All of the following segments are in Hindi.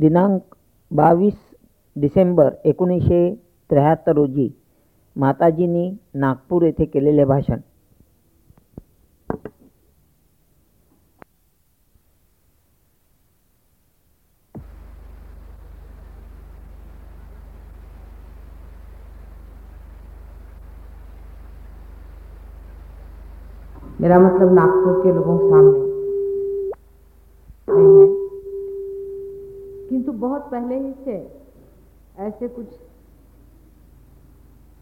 दिनांक बावीस डिसेंबर एकोणीसशे त्र्याहत्तर रोजी माताजींनी नागपूर येथे केलेले भाषण. मेरा मतलब नागपुर के लोगों के सामने। किंतु बहुत पहले ही से ऐसे कुछ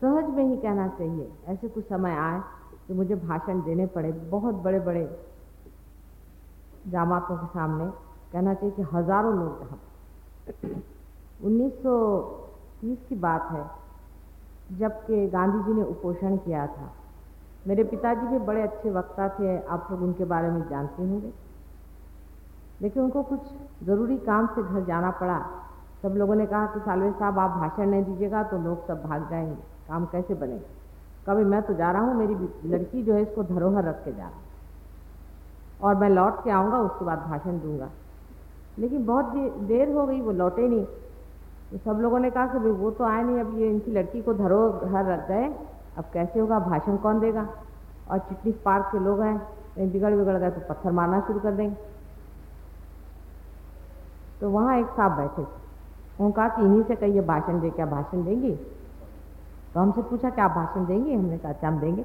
सहज में ही कहना चाहिए। ऐसे कुछ समय आए कि मुझे भाषण देने पड़े। बहुत बड़े बड़े जामातों के सामने कहना चाहिए कि हज़ारों लोग जहाँ 1930 की बात है, जबकि गांधी जी ने उपोषण किया था। मेरे पिताजी भी बड़े अच्छे वक्ता थे, आप लोग उनके बारे में जानते होंगे। लेकिन उनको कुछ ज़रूरी काम से घर जाना पड़ा। सब लोगों ने कहा कि सालवे साहब, आप भाषण नहीं दीजिएगा तो लोग सब भाग जाएँगे। काम कैसे बनेगा? कभी मैं तो जा रहा हूँ, मेरी लड़की जो है इसको धरोहर रख के जा रहा और मैं लौट के आऊँगा, उसके बाद भाषण दूँगा। लेकिन बहुत देर हो गई, वो लौटे नहीं। तो सब लोगों ने कहा कि भाई, वो तो आए नहीं, अब ये इनकी लड़की को धरोहर रख गए। अब कैसे होगा, भाषण कौन देगा? और चिटनी पार्क के लोग हैं बिगड़ बिगड़ गए तो पत्थर मारना शुरू कर देंगे। तो वहाँ एक साहब बैठे थे। उन्होंने कहा कि इन्हीं से कहिए भाषण दे, क्या भाषण देंगी? तो हमसे पूछा, क्या भाषण देंगे? हमने कहा अच्छा हम देंगे।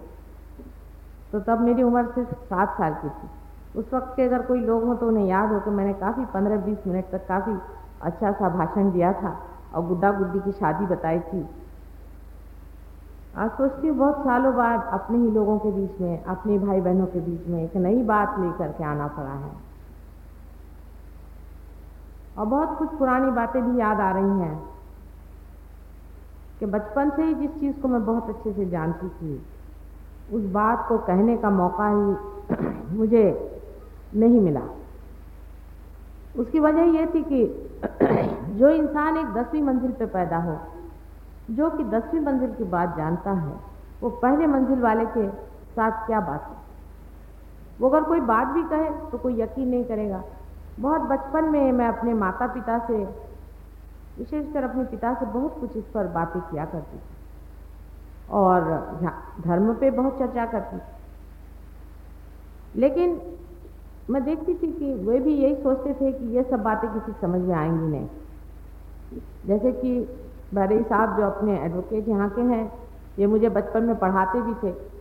तो तब मेरी उम्र सिर्फ़ सात साल की थी। उस वक्त के अगर कोई लोग हों तो उन्हें याद हो कि मैंने काफ़ी पंद्रह बीस मिनट तक काफ़ी अच्छा सा भाषण दिया था और गुड्डा गुड्डी की शादी बताई थी। आज सोचती हूँ, बहुत सालों बाद अपने ही लोगों के बीच में, अपने भाई बहनों के बीच में एक नई बात लेकर के आना पड़ा है। और बहुत कुछ पुरानी बातें भी याद आ रही हैं कि बचपन से ही जिस चीज़ को मैं बहुत अच्छे से जानती थी, उस बात को कहने का मौका ही मुझे नहीं मिला। उसकी वजह यह थी कि जो इंसान एक दसवीं मंजिल पे पैदा हो, जो कि दसवीं मंजिल की बात जानता है, वो पहले मंजिल वाले के साथ क्या बात है? वो अगर कोई बात भी कहे तो कोई यकीन नहीं करेगा। बहुत बचपन में मैं अपने माता पिता से, विशेषकर अपने पिता से बहुत कुछ इस पर बातें किया करती थी। और धर्म पे बहुत चर्चा करती थी। लेकिन मैं देखती थी कि वे भी यही सोचते थे कि ये सब बातें किसी समझ में आएँगी नहीं। जैसे कि बरे साहब जो अपने एडवोकेट यहाँ के हैं, ये मुझे बचपन में पढ़ाते भी थे।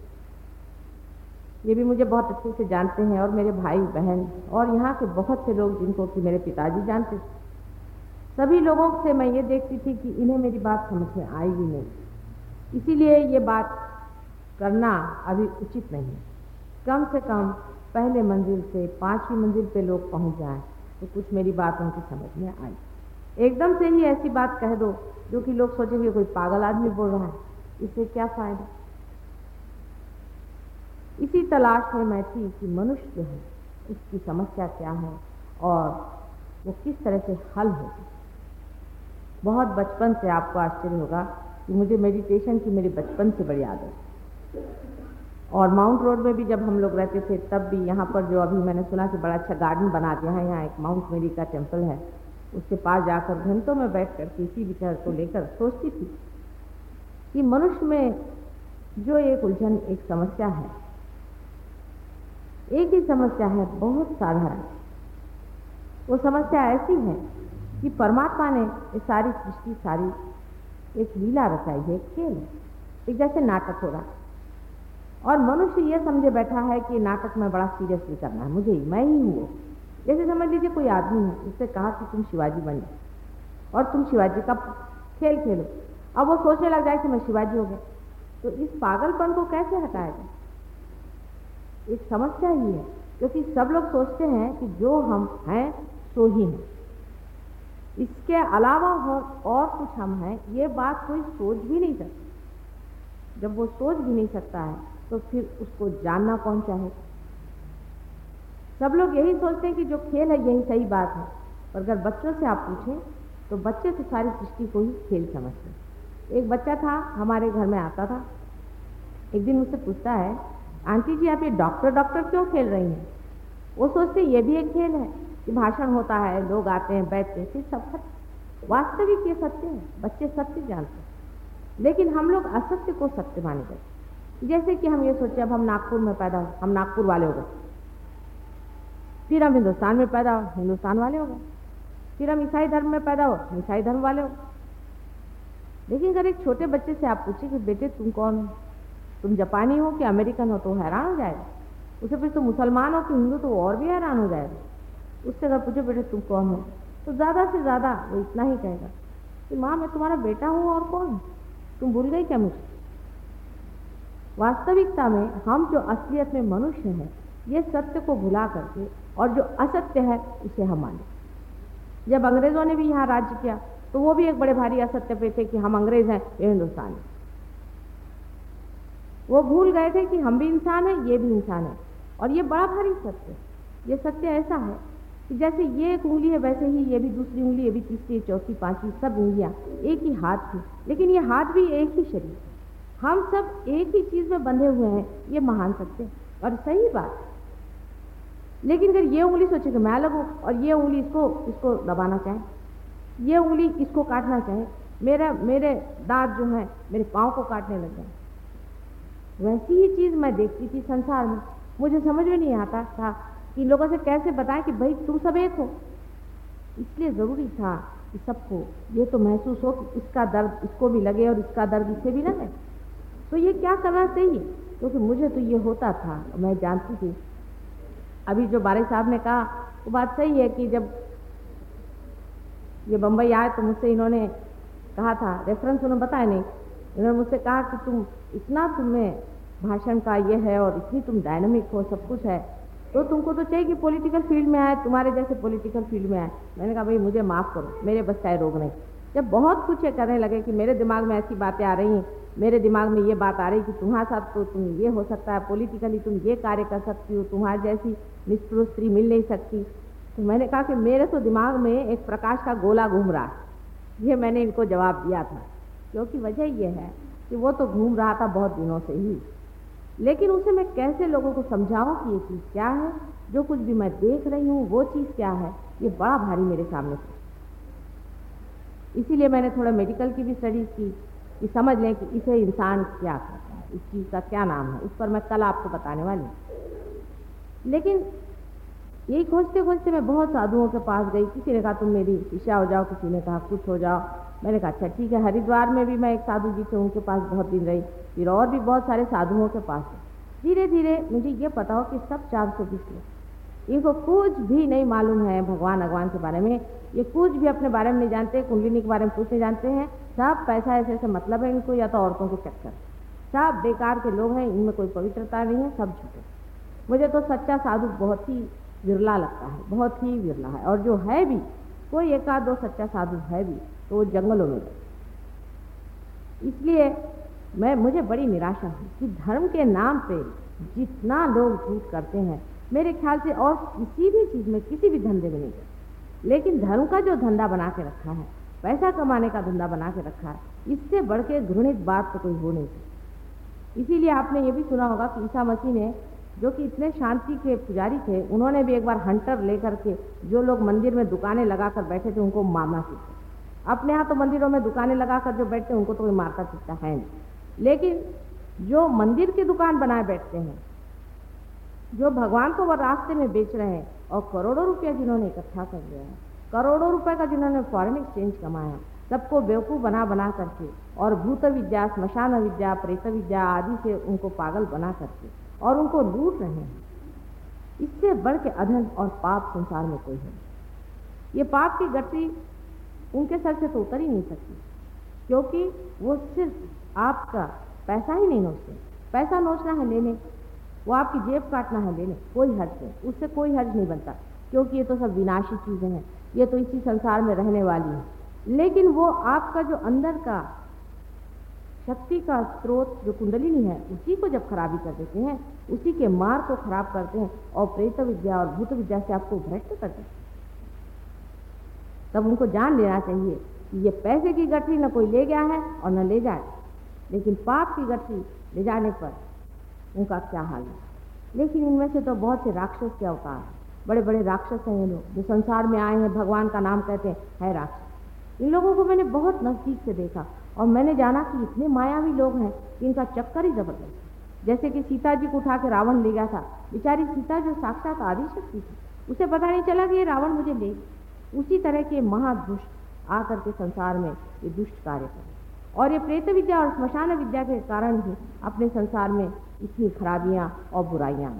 ये भी मुझे बहुत अच्छे से जानते हैं और मेरे भाई बहन और यहाँ के बहुत से लोग जिनको कि मेरे पिताजी जानते थे। सभी लोगों से मैं ये देखती थी कि इन्हें मेरी बात समझ में आएगी नहीं। इसीलिए ये बात करना अभी उचित नहीं। कम से कम पहले मंजिल से, पांचवी मंजिल पे लोग पहुँच जाएँ तो कुछ मेरी बात उनकी समझ में आई। एकदम से ही ऐसी बात कह दो, जो कि लोग सोचेंगे कोई पागल आदमी बोल रहा है। इससे क्या फ़ायदा? इसी तलाश में मैं थी कि मनुष्य जो है, उसकी समस्या क्या है और वो किस तरह से हल होगी। बहुत बचपन से आपको आश्चर्य होगा कि मुझे मेडिटेशन की मेरी बचपन से बड़ी आदत और माउंट रोड में भी जब हम लोग रहते थे, तब भी यहाँ पर जो अभी मैंने सुना कि बड़ा अच्छा गार्डन बना दिया है, यहाँ एक माउंट मेरी का टेंपल है। उसके पास जाकर घंटों में बैठ कर किसी विचार को लेकर सोचती थी कि मनुष्य में जो एक उलझन, एक समस्या है एक ही समस्या है, बहुत साधारण। वो समस्या ऐसी है कि परमात्मा ने ये सारी सृष्टि, सारी एक लीला रचाई है, खेल। एक जैसे नाटक हो रहा। और मनुष्य ये समझे बैठा है कि नाटक में बड़ा सीरियसली करना है। मुझे ही मैं ही हूँ। जैसे समझ लीजिए कोई आदमी है, उससे कहा कि तुम शिवाजी बने और तुम शिवाजी का खेल खेलो। अब वो सोचने लग जाए कि मैं शिवाजी हो गया। तो इस पागलपन को कैसे हटाया जाए? एक समस्या ही है, क्योंकि सब लोग सोचते हैं कि जो हम हैं, सो ही हैं। इसके अलावा और कुछ हम हैं, ये बात कोई सोच भी नहीं सकता। जब वो सोच भी नहीं सकता है तो फिर उसको जानना कौन चाहेगा सब लोग यही सोचते हैं कि जो खेल है, यही सही बात है। पर अगर बच्चों से आप पूछें तो बच्चे तो सारी सृष्टि को ही खेल समझते हैं। एक बच्चा था, हमारे घर में आता था। एक दिन मुझसे पूछता है आंटी जी, आप ये डॉक्टर डॉक्टर क्यों खेल रही हैं? वो सोचते ये भी एक खेल है कि भाषण होता है, लोग आते हैं, बैठते हैं, फिर सब सत्य वास्तविक ये सत्य है, बच्चे सत्य जानते हैं। लेकिन हम लोग असत्य को सत्य माने गए जैसे कि हम ये सोचे अब हम नागपुर में पैदा हो, हम नागपुर वाले हो गए। फिर हम हिंदुस्तान में पैदा हो, हिंदुस्तान वाले हो गए। फिर हम ईसाई धर्म में पैदा हो ईसाई धर्म वाले हो लेकिन अगर एक छोटे बच्चे से आप पूछे कि, बेटे, तुम कौन हो? तुम जापानी हो कि अमेरिकन हो तो हैरान हो जाएगा। उसे फिर तुम मुसलमान हो कि हिंदू तो और भी हैरान हो जाएगा। उससे अगर पूछो, बेटे, तुम कौन हो? तो ज़्यादा से ज़्यादा वो इतना ही कहेगा कि, माँ, मैं तुम्हारा बेटा हूँ और कौन तुम भूल गई क्या मुझे वास्तविकता में हम जो असलियत में मनुष्य हैं, ये सत्य को भुला करके और जो असत्य है, उसे हम माने। जब अंग्रेज़ों ने भी यहाँ राज्य किया तो वो भी एक बड़े भारी असत्य पे थे कि हम अंग्रेज़ हैं, ये हिंदुस्तान। वो भूल गए थे कि हम भी इंसान हैं, ये भी इंसान है। और ये बड़ा भारी सत्य है। ये सत्य ऐसा है कि जैसे ये एक उंगली है, वैसे ही ये भी दूसरी उंगली, ये भी तीसरी, चौथी, पांचवी, सब उंगलियाँ एक ही हाथ थी लेकिन ये हाथ भी एक ही शरीर है। हम सब एक ही चीज़ में बंधे हुए हैं, ये महान सत्य और सही बात लेकिन अगर ये उंगली सोचे कि मैं अलग हूँ और ये उंगली इसको इसको दबाना चाहे, ये उंगली इसको काटना चाहे, मेरा, मेरे दांत जो हैं, मेरे पाँव को काटने लग गए वैसी ही चीज़ मैं देखती थी संसार में। मुझे समझ में नहीं आता था कि लोगों से कैसे बताएँ कि भाई तुम सब एक हो। इसलिए ज़रूरी था कि सबको ये तो महसूस हो कि इसका दर्द इसको भी लगे और इसका दर्द इसे भी लगे। तो ये क्या करना चाहिए? क्योंकि तो मुझे तो ये होता था, मैं जानती थी। अभी जो बारिश साहब ने कहा, वो बात सही है कि जब ये बम्बई आए तो मुझसे इन्होंने कहा था रेफरेंस उन्होंने बताया नहीं। इन्होंने मुझसे कहा कि तुम इतना तुम्हें भाषण का ये है और इतनी तुम डायनामिक हो, सब कुछ है तो तुमको तो चाहिए कि पॉलिटिकल फ़ील्ड में आए, तुम्हारे जैसे पॉलिटिकल फ़ील्ड में आए। मैंने कहा, भाई, मुझे माफ़ करो, मेरे बस का रोग नहीं। जब बहुत कुछ ये करने लगे कि मेरे दिमाग में ऐसी बातें आ रही हैं, मेरे दिमाग में ये बात आ रही कि तुम्हारे साथ तो तुम ये हो सकता है पॉलिटिकली तुम ये कार्य कर सकती हो, तुम्हारे जैसी निष्पुरुष स्त्री मिल नहीं सकती। तो मैंने कहा कि मेरे तो दिमाग में एक प्रकाश का गोला घूम रहा है। ये मैंने इनको जवाब दिया था, क्योंकि वजह यह है कि वो तो घूम रहा था बहुत दिनों से ही। लेकिन उसे मैं कैसे लोगों को समझाऊं कि ये चीज़ क्या है? जो कुछ भी मैं देख रही हूँ, वो चीज़ क्या है? ये बड़ा भारी मेरे सामने था। इसीलिए मैंने थोड़ा मेडिकल की भी स्टडीज़ की, कि समझ लें कि इसे इंसान क्या कहता है इस चीज़ का क्या नाम है उस पर मैं कल आपको बताने वाली हूँ। लेकिन यही खोजते खोजते मैं बहुत साधुओं के पास गई, किसी ने कहा, तुम मेरी ईशा हो जाओ, किसी ने कहा, कुछ हो जाओ। मैंने कहा अच्छा ठीक है, हरिद्वार में भी मैं एक साधु जी थे उनके पास बहुत दिन रही, फिर और भी बहुत सारे साधुओं के पास धीरे धीरे मुझे ये पता हो कि सब चार सौ बीस लोग। इनको कुछ भी नहीं मालूम है भगवान भगवान के बारे में। ये कुछ भी अपने बारे में नहीं जानते, कुंडलिनी के बारे में कुछ नहीं जानते हैं। सब पैसा ऐसे ऐसे मतलब है इनको, या तो औरतों के चक्कर सब बेकार के लोग हैं, इनमें कोई पवित्रता नहीं है, सब झूठे मुझे तो सच्चा साधु बहुत ही विरला लगता है, बहुत ही विरला है। और जो है भी, कोई एक आध दो सच्चा साधु है भी तो वो जंगलों में गए इसलिए मैं, मुझे बड़ी निराशा है कि धर्म के नाम पे जितना लोग झूठ करते हैं, मेरे ख्याल से और किसी भी चीज़ में किसी भी धंधे में नहीं। करते लेकिन धर्म का जो धंधा बना के रखा है, पैसा कमाने का धंधा बना के रखा है, इससे बढ़ के घृणित बात तो कोई हो नहीं सकती। इसीलिए आपने ये भी सुना होगा कि ईसा मसीह ने, जो कि इतने शांति के पुजारी थे, उन्होंने भी एक बार हंटर लेकर के जो लोग मंदिर में दुकानें लगा कर बैठे थे, उनको मारना सीखा। अपने यहाँ तो मंदिरों में दुकानें लगा कर जो बैठते हैं, उनको तो कोई मारता सीखता है नहीं। लेकिन जो मंदिर की दुकान बनाए बैठते हैं, जो भगवान को वह रास्ते में बेच रहे हैं, और करोड़ों रुपया जिन्होंने इकट्ठा कर लिया है, करोड़ों रुपए का जिन्होंने फॉरेन एक्सचेंज कमाया, सबको बेवकूफ़ बना बना करके, और भूत विद्या, स्मशान विद्या, प्रेत विद्या आदि से उनको पागल बना करके, और उनको लूट रहे हैं। इससे बढ़ के अधन और पाप संसार में कोई है ये पाप की गति उनके सर से तो उतर ही नहीं सकती। क्योंकि वो सिर्फ़ आपका पैसा ही नहीं नोचते। पैसा नोचना है लेने, वो आपकी जेब काटना है लेने, कोई हर्ज नहीं, उससे कोई हर्ज नहीं बनता। क्योंकि ये तो सब विनाशी चीज़ें हैं, ये तो इसी संसार में रहने वाली हैं। लेकिन वो आपका जो अंदर का शक्ति का स्रोत, जो कुंडलिनी है, उसी को जब खराबी कर देते हैं, उसी के मार्ग को खराब करते हैं, और प्रेत विद्या और भूत विद्या से आपको भ्रष्ट कर देते हैं। तब उनको जान लेना चाहिए कि ये पैसे की गठरी न कोई ले गया है और न ले जाए। लेकिन पाप की गठरी ले जाने पर उनका क्या हाल है? लेकिन इनमें से तो बहुत से राक्षस के अवतार बड़े बड़े राक्षस हैं ये लोग, जो संसार में आए हैं, भगवान का नाम कहते हैं, है राक्षस। इन लोगों को मैंने बहुत नज़दीक से देखा और मैंने जाना कि इतने मायावी लोग हैं कि इनका चक्कर ही ज़बरदस्त है। जैसे कि सीता जी को उठा के रावण ले गया था। बेचारी सीता जो साक्षात आदि शक्ति थी, उसे पता नहीं चला कि ये रावण मुझे ले उसी तरह के महादुष्ट आकर के संसार में ये दुष्ट कार्य करें। और ये प्रेत विद्या और स्मशान विद्या के कारण ही अपने संसार में इतनी खराबियाँ और बुराइयाँ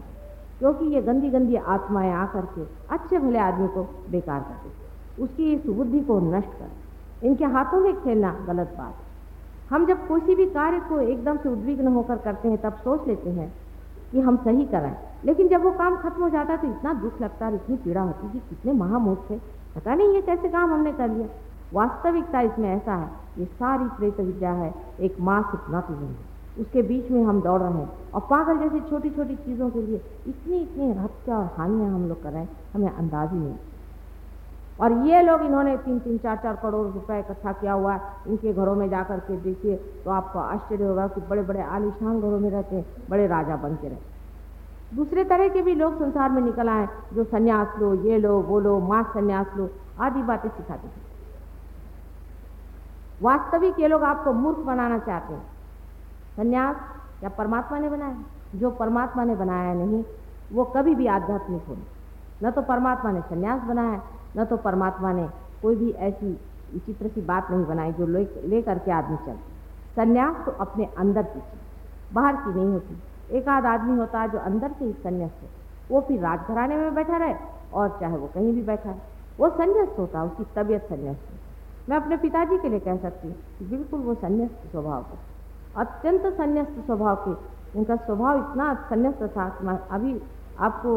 क्योंकि ये गंदी गंदी आत्माएँ आकर के अच्छे भले आदमी को बेकार कर देती उसकी सुबुद्धि को नष्ट कर। इनके हाथों में खेलना गलत बात है। हम जब किसी भी कार्य को एकदम से उद्विग्न होकर करते हैं, तब सोच लेते हैं कि हम सही कराएँ। लेकिन जब वो काम खत्म हो जाता है तो इतना दुख लगता है इतनी पीड़ा होती है कि कितने महामूर्ख थे। पता नहीं ये कैसे काम हमने कर लिया। वास्तविकता इसमें ऐसा है, ये सारी प्रेत विद्या है, एक माँ मास हिप्नोटिज्म है। उसके बीच में हम दौड़ रहे हैं। और पागल जैसी छोटी छोटी चीज़ों के लिए इतनी इतनी हत्या और हानियाँ हम लोग कर रहे हैं, हमें अंदाज ही नहीं। और ये लोग इन्होंने तीन तीन चार चार करोड़ रुपए इकट्ठा किया हुआ है। इनके घरों में जा कर के देखिए तो आपको आश्चर्य होगा कि बड़े बड़े आलिशान घरों में रहते हैं, बड़े राजा बन के रहते दूसरे तरह के भी लोग संसार में निकल आए, जो संन्यास लो, ये लो, वो लो मास संन्यास लो, आदि बातें सिखाते हैं वास्तविक ये लोग आपको मूर्ख बनाना चाहते हैं। संन्यास या परमात्मा ने बनाया? जो परमात्मा ने बनाया नहीं, वो कभी भी आध्यात्मिक हो न तो परमात्मा ने संन्यास बनाया, न तो परमात्मा ने कोई भी ऐसी विचित्र सी बात नहीं बनाई जो ले ले करके आदमी चल संन्यास तो अपने अंदर की बाहर की नहीं होती। एक आध आदमी होता है जो अंदर से ही संन्यास हो वो फिर राजघराने में बैठा रहे और चाहे वो कहीं भी बैठा है वो संन्यास्त होता है, उसकी तबीयत संन्यास्त मैं अपने पिताजी के लिए कह सकती हूँ बिल्कुल वो संन्यास्त स्वभाव के अत्यंत संन्यास्त स्वभाव के, उनका स्वभाव इतना संन्यास्त था अभी आपको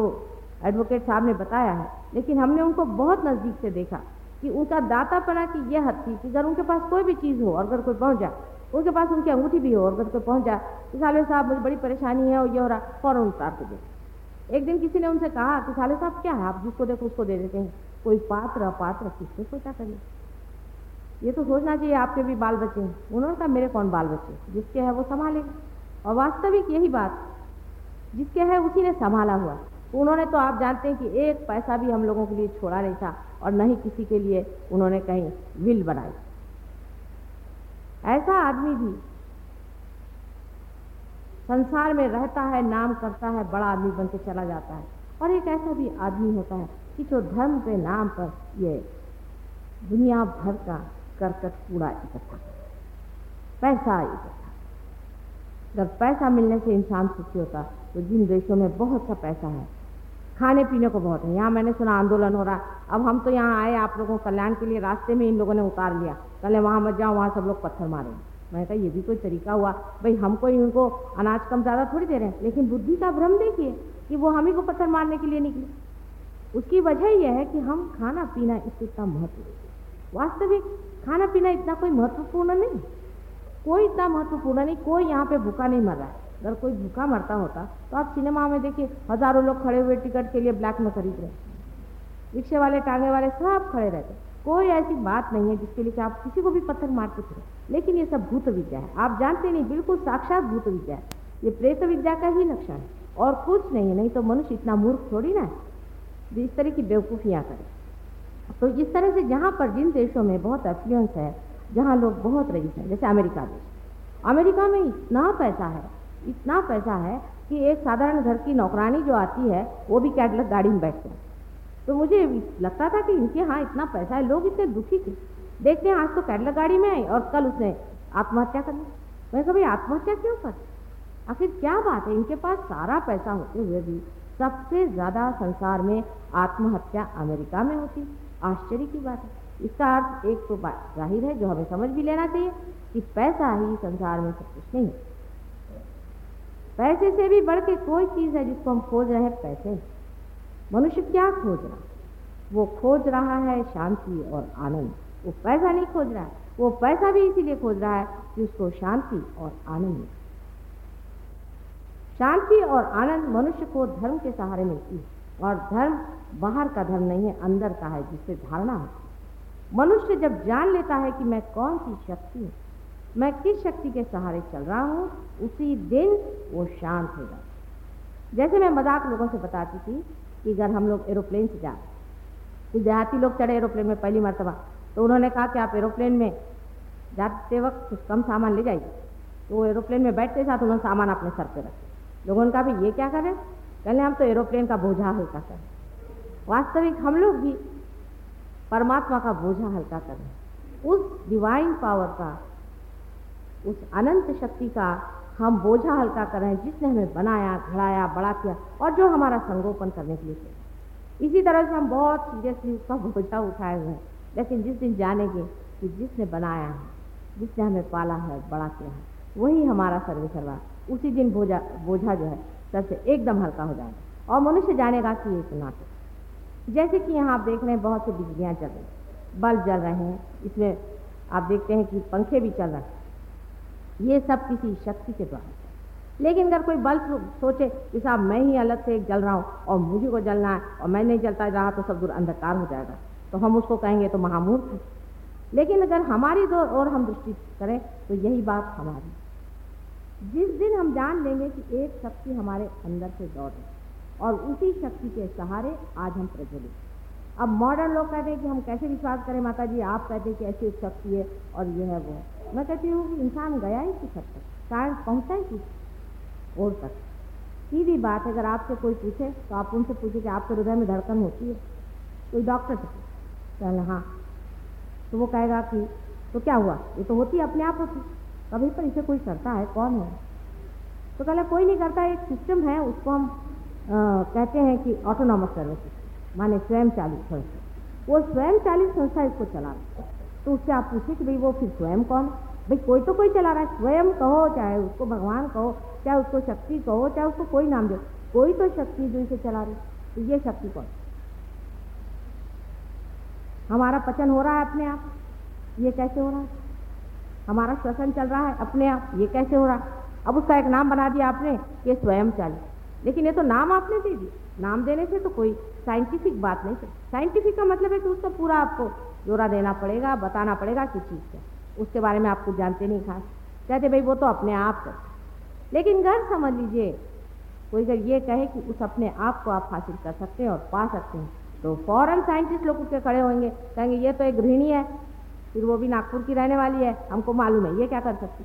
एडवोकेट साहब ने बताया है, लेकिन हमने उनको बहुत नज़दीक से देखा कि उनका दातापना की यह हद थी कि अगर उनके पास कोई भी चीज़ हो और अगर कोई पहुँच जाए उनके पास उनकी अंगूठी भी हो और घर कोई पहुँच। जाए कि साले साहब मुझे बड़ी परेशानी है और ये हो रहा फ़ौरन उतार दे। एक दिन किसी ने उनसे कहा कि साले साहब, क्या है आप जिसको देखो उसको दे देते हैं? कोई पात्र, अपात्र किससे सोचा करिए ये तो सोचना चाहिए आपके भी बाल बच्चे हैं। उन्होंने कहा, मेरे कौन बाल बच्चे? जिसके है वो संभालेगा और वास्तविक यही बात, जिसके है उसी ने संभाला हुआ। उन्होंने तो आप जानते हैं कि एक पैसा भी हम लोगों के लिए छोड़ा नहीं था और न ही किसी के लिए उन्होंने कहीं विल बनाई। ऐसा आदमी भी संसार में रहता है, नाम करता है, बड़ा आदमी बन के चला जाता है। और एक ऐसा भी आदमी होता है कि जो धर्म के नाम पर ये दुनिया भर का करकट कूड़ा इकट्ठा पैसा इकट्ठा जब पैसा मिलने से इंसान सुखी होता तो जिन देशों में बहुत सा पैसा है, खाने पीने को बहुत है। यहाँ मैंने सुना आंदोलन हो रहा अब हम तो यहाँ आए, आप लोगों कल्याण के लिए रास्ते में इन लोगों ने उतार लिया। कल वहाँ मत जाओ, वहाँ सब लोग पत्थर मारेंगे। मैंने कहा, ये भी कोई तरीका हुआ। भाई हमको इनको अनाज कम ज़्यादा थोड़ी दे रहे हैं, लेकिन बुद्धि का भ्रम देखिए कि वो हम ही को पत्थर मारने के लिए निकले। उसकी वजह यह है कि हम खाना पीना इससे इतना महत्व वास्तविक खाना पीना इतना कोई महत्वपूर्ण नहीं। कोई इतना महत्वपूर्ण नहीं, कोई यहाँ पे भूखा नहीं मर रहा है। अगर कोई भूखा मरता होता तो आप सिनेमा में देखिए, हज़ारों लोग खड़े हुए टिकट के लिए ब्लैक में खरीद रहे रिक्शे वाले, टांगे वाले सब खड़े रहते कोई ऐसी बात नहीं है जिसके लिए कि आप किसी को भी पत्थर मार मारते थे लेकिन ये सब भूत विद्या है। आप जानते नहीं, बिल्कुल साक्षात भूत विद्या है। ये प्रेत विद्या का ही लक्षण है। और कुछ नहीं है नहीं तो मनुष्य इतना मूर्ख थोड़ी ना है जो इस तरह की बेवकूफ़ियाँ करे। तो इस तरह से जहाँ पर जिन देशों में बहुत एफ्लुएंस है, जहाँ लोग बहुत रईस हैं, जैसे अमेरिका देश। अमेरिका में इतना पैसा है, इतना पैसा है कि एक साधारण घर की नौकरानी जो आती है, वो भी कैडलक गाड़ी में बैठते हैं। तो मुझे लगता था कि इनके यहाँ इतना पैसा है, लोग इतने दुखी थे। देखते हैं आज तो कैडलक गाड़ी में आई और कल उसने आत्महत्या कर ली। मैं कभी आत्महत्या क्यों कर आखिर क्या बात है? इनके पास सारा पैसा होते हुए भी सबसे ज़्यादा संसार में आत्महत्या अमेरिका में होती आश्चर्य की बात है। इसका अर्थ एक तो बात ज़ाहिर है, जो हमें समझ भी लेना चाहिए कि पैसा ही संसार में सब कुछ नहीं है। पैसे से भी बढ़ के कोई चीज़ है जिसको हम खोज रहे हैं, पैसे मनुष्य क्या खोज रहा? वो खोज रहा है शांति और आनंद। वो पैसा नहीं खोज रहा है। वो पैसा भी इसीलिए खोज रहा है कि उसको शांति और आनंद मिले। शांति और आनंद मनुष्य को धर्म के सहारे मिलती है। और धर्म बाहर का धर्म नहीं है, अंदर का है, जिससे धारणा होती है। मनुष्य जब जान लेता है कि मैं कौन सी शक्ति हूँ, मैं किस शक्ति के सहारे चल रहा हूँ, उसी दिन वो शांत हो जाता जैसे मैं मज़ाक लोगों से बताती थी कि अगर हम लोग एरोप्लेन से जा कुछ देहाती लोग चढ़े एरोप्लेन में पहली मरतबा। तो उन्होंने कहा कि आप एरोप्लेन में जाते वक्त कुछ कम सामान ले जाइए। तो वो एरोप्लेन में बैठते साथ उन्होंने सामान अपने सर पर रखे। लोगों ने कहा, भाई, ये क्या करें? कहने हम तो एरोप्लेन का बोझा हल्का करें। वास्तविक हम लोग भी परमात्मा का बोझा हल्का करें। उस डिवाइन पावर का, उस अनंत शक्ति का हम बोझा हल्का कर रहे हैं, जिसने हमें बनाया घड़ाया बड़ा किया, और जो हमारा संगोपन करने के लिए किया। इसी तरह से हम बहुत सीरियसली उसका बोझा उठाए हुए हैं। लेकिन जिस दिन जानेंगे कि जिसने बनाया है, जिसने हमें पाला है, बड़ा किया है, वही हमारा सर्वे सर्वा उसी दिन बोझा बोझा जो है, सर से एकदम हल्का हो जाएगा। और मनुष्य जानेगा कि ये एक नाटक जैसे कि यहाँ आप देख रहे हैं, बहुत से बिजलियाँ चल रही बल्ब जल रहे हैं। इसमें आप देखते हैं कि पंखे भी चल रहे हैं। ये सब किसी शक्ति के द्वारा। लेकिन अगर कोई बल्ब सोचे कि साहब मैं ही अलग से जल रहा हूँ और मुझे को जलना है और मैं नहीं जलता रहा तो सब दूर अंधकार हो जाएगा। तो हम उसको कहेंगे तो महामूर्ख है। लेकिन अगर हमारी दो और हम दृष्टि करें तो यही बात हमारी। जिस दिन हम जान लेंगे कि एक शक्ति हमारे अंदर से दौड़ रही और उसी शक्ति के सहारे आज हम प्रज्वलित अब मॉडर्न लोग कहते हैं कि हम कैसे विश्वास करें माता जी आप कहते हैं कि ऐसी एक शक्ति है और यह है वो। है मैं कहती हूँ कि इंसान गया ही किस हद तक? साइंस पहुँचा ही किस और तक? सीधी बात है अगर आपसे कोई पूछे तो आप उनसे पूछे कि आपके हृदय में धड़कन होती है। कोई डॉक्टर से कहना हाँ। तो वो कहेगा कि तो क्या हुआ? ये तो होती है अपने आप होती कभी पर इसे कोई करता है कौन है? तो कहला कोई नहीं करता एक सिस्टम है उसको हम आ, कहते हैं कि ऑटोनॉमस सिस्टम माने स्वयं चालित संस्था। वो स्वयं चालित संस्था इसको चला रही है। तो उससे आप पूछे कि भाई वो फिर स्वयं कौन? भाई कोई तो कोई चला रहा है। स्वयं कहो, चाहे उसको भगवान कहो, चाहे उसको शक्ति कहो, चाहे उसको कोई नाम दो। कोई तो शक्ति जो इसे चला रही। तो ये शक्ति कौन? हमारा पचन हो रहा है अपने आप। ये कैसे हो रहा है? हमारा श्वसन चल रहा है अपने आप। ये कैसे हो रहा है? अब उसका एक नाम बना दिया आपने ये स्वयं चालित लेकिन ये तो नाम आपने दे दिया। नाम देने से तो कोई साइंटिफिक बात नहीं। साइंटिफिक का मतलब है कि उसका पूरा आपको जोरा देना पड़ेगा, बताना पड़ेगा किस चीज़ से उसके बारे में आप कुछ जानते नहीं खास। कहते, भाई, वो तो अपने आप कर लेकिन घर समझ लीजिए, कोई अगर ये कहे कि उस अपने आप को आप हासिल कर सकते हैं और पा सकते हैं तो फॉरेन साइंटिस्ट लोग उसके खड़े होंगे। कहेंगे, ये तो एक गृहिणी है, फिर वो भी नागपुर की रहने वाली है, हमको मालूम है, ये क्या कर सकती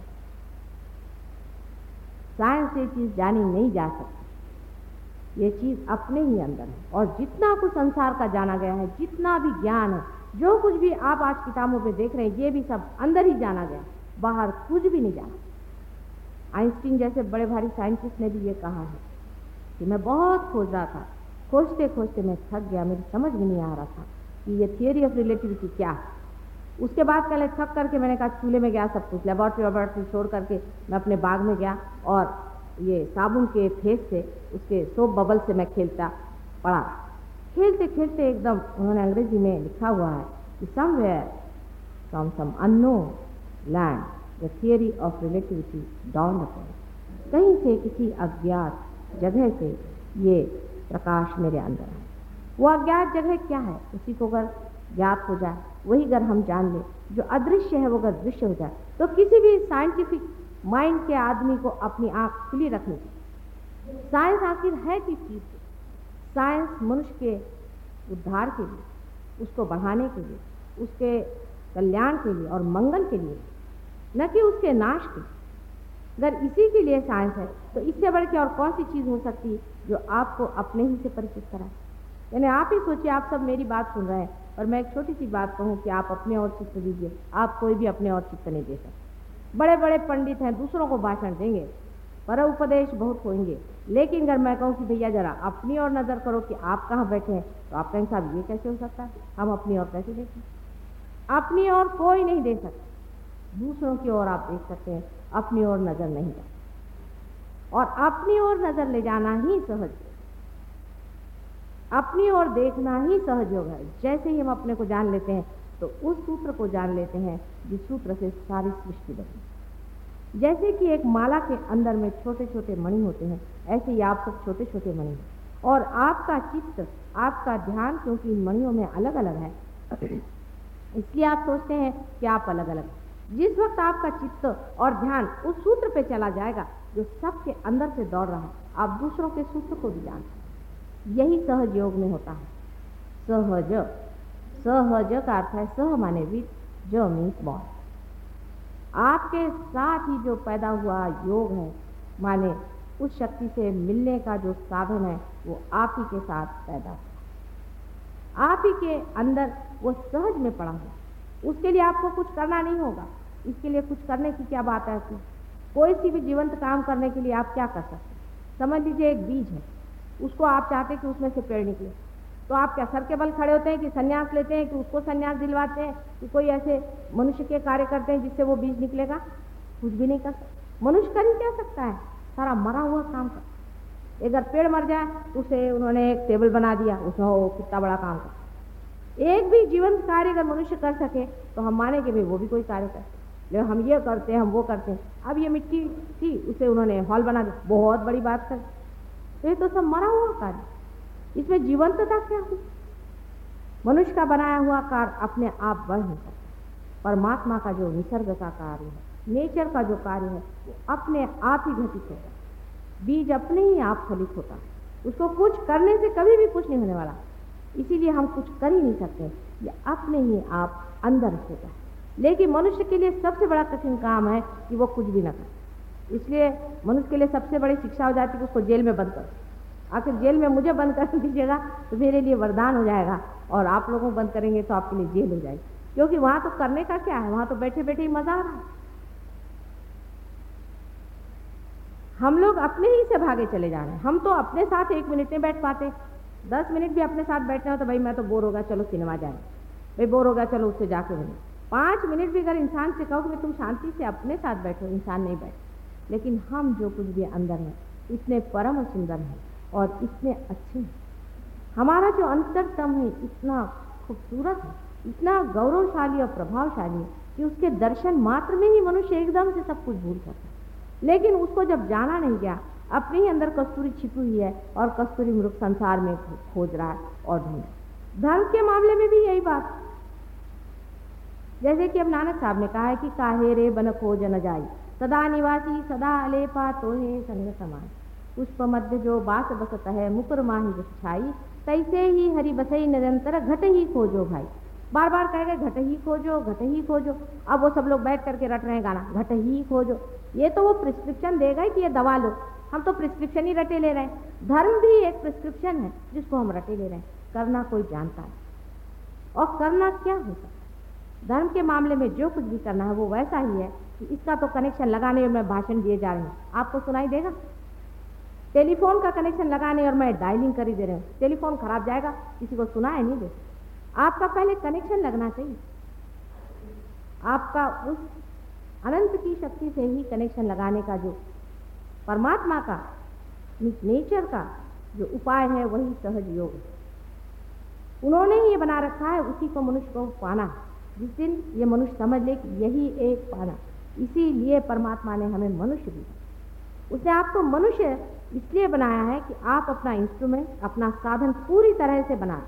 साइंस से चीज़ जानी नहीं जा सकती। ये चीज़ अपने ही अंदर है और जितना कुछ संसार का जाना गया है, जितना भी ज्ञान है जो कुछ भी आप आज किताबों पे देख रहे हैं, ये भी सब अंदर ही जाना गया। बाहर कुछ भी नहीं जाना। आइंस्टीन जैसे बड़े भारी साइंटिस्ट ने भी ये कहा है कि मैं बहुत खोज रहा था। खोजते खोजते मैं थक गया, मेरी समझ में नहीं आ रहा था कि ये थियोरी ऑफ़ रिलेटिविटी क्या है। उसके बाद पहले थक करके मैंने कहा, चूल्हे में गया, सब कुछ लेबॉर्ट्री वेबॉर्ट्री छोड़ करके मैं अपने बाग में गया और ये साबुन के फेस से, उसके सोप बबल से मैं खेलता पड़ा खेलते खेलते एकदम उन्होंने अंग्रेज़ी में लिखा हुआ है कि somewhere from some unknown land the theory of relativity down upon कहीं से किसी अज्ञात जगह से ये प्रकाश मेरे अंदर है वो अज्ञात जगह क्या है? उसी को अगर ज्ञात हो जाए, वही अगर हम जान लें, जो अदृश्य है वो अगर दृश्य हो जाए तो किसी भी साइंटिफिक माइंड के आदमी को अपनी आँख खुली रखनी चाहिए। साइंस आखिर है किस चीज़ साइंस मनुष्य के उद्धार के लिए, उसको बढ़ाने के लिए, उसके कल्याण के लिए और मंगल के लिए, न कि उसके नाश के अगर इसी के लिए साइंस है तो इससे बढ़ के और कौन सी चीज़ हो सकती जो आपको अपने ही से परिचित कराए? यानी आप ही सोचिए, आप सब मेरी बात सुन रहे हैं और मैं एक छोटी सी बात कहूँ कि आप अपने और चित्त दीजिए, आप कोई भी अपने और चित्त नहीं दे सकते। बड़े बड़े पंडित हैं, दूसरों को भाषण देंगे पर उपदेश बहुत होंगे लेकिन अगर मैं कहूँ कि भैया जरा अपनी ओर नज़र करो कि आप कहाँ बैठे हैं तो आप कहेंगे साहब, ये कैसे हो सकता है? हम अपनी ओर कैसे देखें अपनी ओर कोई नहीं दे सकता। दूसरों की ओर आप देख सकते हैं, अपनी ओर नज़र नहीं जा और अपनी ओर नज़र ले जाना ही सहज अपनी ओर देखना ही सहज योग है जैसे ही हम अपने को जान लेते हैं तो उस सूत्र को जान लेते हैं, जिस सूत्र से सारी सृष्टि बनी। जैसे कि एक माला के अंदर में छोटे छोटे मणि होते हैं, ऐसे ही आप सब छोटे छोटे मणि हैं। और आपका चित्त, आपका ध्यान क्योंकि इन मणियों में अलग अलग है, इसलिए आप सोचते हैं कि आप अलग अलग जिस वक्त आपका चित्त और ध्यान उस सूत्र पे चला जाएगा, जो सबके अंदर से दौड़ रहा है, आप दूसरों के सूत्र को भी जान यही सहज योग में होता है। सहज सहज का अर्थ है सह माने विद, ज मीन्स बॉय आपके साथ ही जो पैदा हुआ योग है, माने उस शक्ति से मिलने का जो साधन है, वो आप ही के साथ पैदा हुआ। आप ही के अंदर वो सहज में पड़ा हुआ। उसके लिए आपको कुछ करना नहीं होगा। इसके लिए कुछ करने की क्या बात है कोई सी भी जीवंत काम करने के लिए आप क्या कर सकते समझ लीजिए एक बीज है। उसको आप चाहते कि उसमें से पेड़ निकले। तो आप क्या सर के बल खड़े होते हैं कि संन्यास लेते हैं, कि उसको संन्यास दिलवाते हैं, कि कोई ऐसे मनुष्य के कार्य करते हैं जिससे वो बीज निकलेगा? कुछ भी नहीं कर सकता। मनुष्य कर ही क्या सकता है? सारा मरा हुआ काम कर। अगर पेड़ मर जाए तो उसे उन्होंने एक टेबल बना दिया उसमें वो कितना बड़ा काम कर। एक भी जीवन कार्य अगर मनुष्य कर सके तो हम माने कि भाई वो भी कोई कार्य करते जो हम ये करते हैं, हम वो करते हैं। अब ये मिट्टी थी, उसे उन्होंने हॉल बना दिया। बहुत बड़ी बात कर। तो ये तो सब मरा हुआ कार्य। इसमें जीवंतता क्या हुई? मनुष्य का बनाया हुआ कार्य अपने आप बढ़ नहीं सकता परमात्मा का जो निसर्ग का कार्य है, नेचर का जो कार्य है, वो अपने आप ही घटित होता है। बीज अपने ही आप फलित होता है। उसको कुछ करने से कभी भी कुछ नहीं होने वाला। इसीलिए हम कुछ कर ही नहीं सकते। ये अपने ही आप अंदर होता है। लेकिन मनुष्य के लिए सबसे बड़ा कठिन काम है कि वो कुछ भी ना करे। इसलिए मनुष्य के लिए सबसे बड़ी शिक्षा हो जाती है कि उसको जेल में बंद करो। आखिर जेल में मुझे बंद कर दीजिएगा तो मेरे लिए वरदान हो जाएगा। और आप लोगों को बंद करेंगे तो आपके लिए जेल हो जाएगी। क्योंकि वहाँ तो करने का क्या है? वहाँ तो बैठे बैठे ही मज़ा आ रहा है। हम लोग अपने ही से भागे चले जा रहे हैं। हम तो अपने साथ एक मिनट में बैठ पाते। दस मिनट भी अपने साथ बैठना हो तो भाई मैं तो बोर होगा चलो सिनेमा जाए। भाई बोर होगा चलो उससे जाके मिले। पाँच मिनट भी अगर इंसान से कहो कि तुम शांति से अपने साथ बैठो, इंसान नहीं बैठ लेकिन हम जो कुछ भी अंदर हैं, इतने परम सुंदर हैं। और इतने अच्छे हैं। हमारा जो अंतरतम है, इतना खूबसूरत है इतना गौरवशाली और प्रभावशाली है कि उसके दर्शन मात्र में ही मनुष्य एकदम से सब कुछ भूल सकता है। लेकिन उसको जब जाना नहीं गया, अपने ही अंदर कस्तूरी छिपी हुई है और कस्तूरी मृग संसार में खोज रहा है और ढूंढ धर्म के मामले में भी यही बात। जैसे कि अब नानक साहब ने कहा है कि काहे रे बन खोज न जाई, सदा निवासी, सदा अलेपा तो है संग समान पुष्प मध्य जो बास बसत है, मुकुर माही जस छाई तैसे ही हरि बसई निरंतर घट ही खोजो भाई। बार बार कह गए घट ही खोजो, घट ही खोजो। अब वो सब लोग बैठ करके रट रहे हैं गाना, घट ही खोजो। ये तो वो प्रिस्क्रिप्शन देगा कि ये दवा लो। हम तो प्रिस्क्रिप्शन ही रटे ले रहे हैं। धर्म भी एक प्रिस्क्रिप्शन है, जिसको हम रटे ले रहे हैं। करना कोई जानता है। और करना क्या होता है? धर्म के मामले में जो कुछ भी करना है, वो वैसा ही है कि इसका तो कनेक्शन लगाने में भाषण दिए जा रहे हैं। आपको सुनाई देगा? टेलीफोन का कनेक्शन लगाने और मैं डायलिंग कर ही दे रही हूँ। टेलीफोन खराब जाएगा, किसी को सुना है नहीं दे। आपका पहले कनेक्शन लगना चाहिए। आपका उस अनंत की शक्ति से ही कनेक्शन लगाने का जो परमात्मा का, नेचर का जो उपाय है, वही सहज योग है। उन्होंने ही ये बना रखा है, उसी को मनुष्य को पाना जिस दिन ये मनुष्य समझ ले कि यही एक पाना इसीलिए परमात्मा ने हमें मनुष्य दिया। उसने आपको मनुष्य इसलिए बनाया है कि आप अपना इंस्ट्रूमेंट अपना साधन पूरी तरह से बना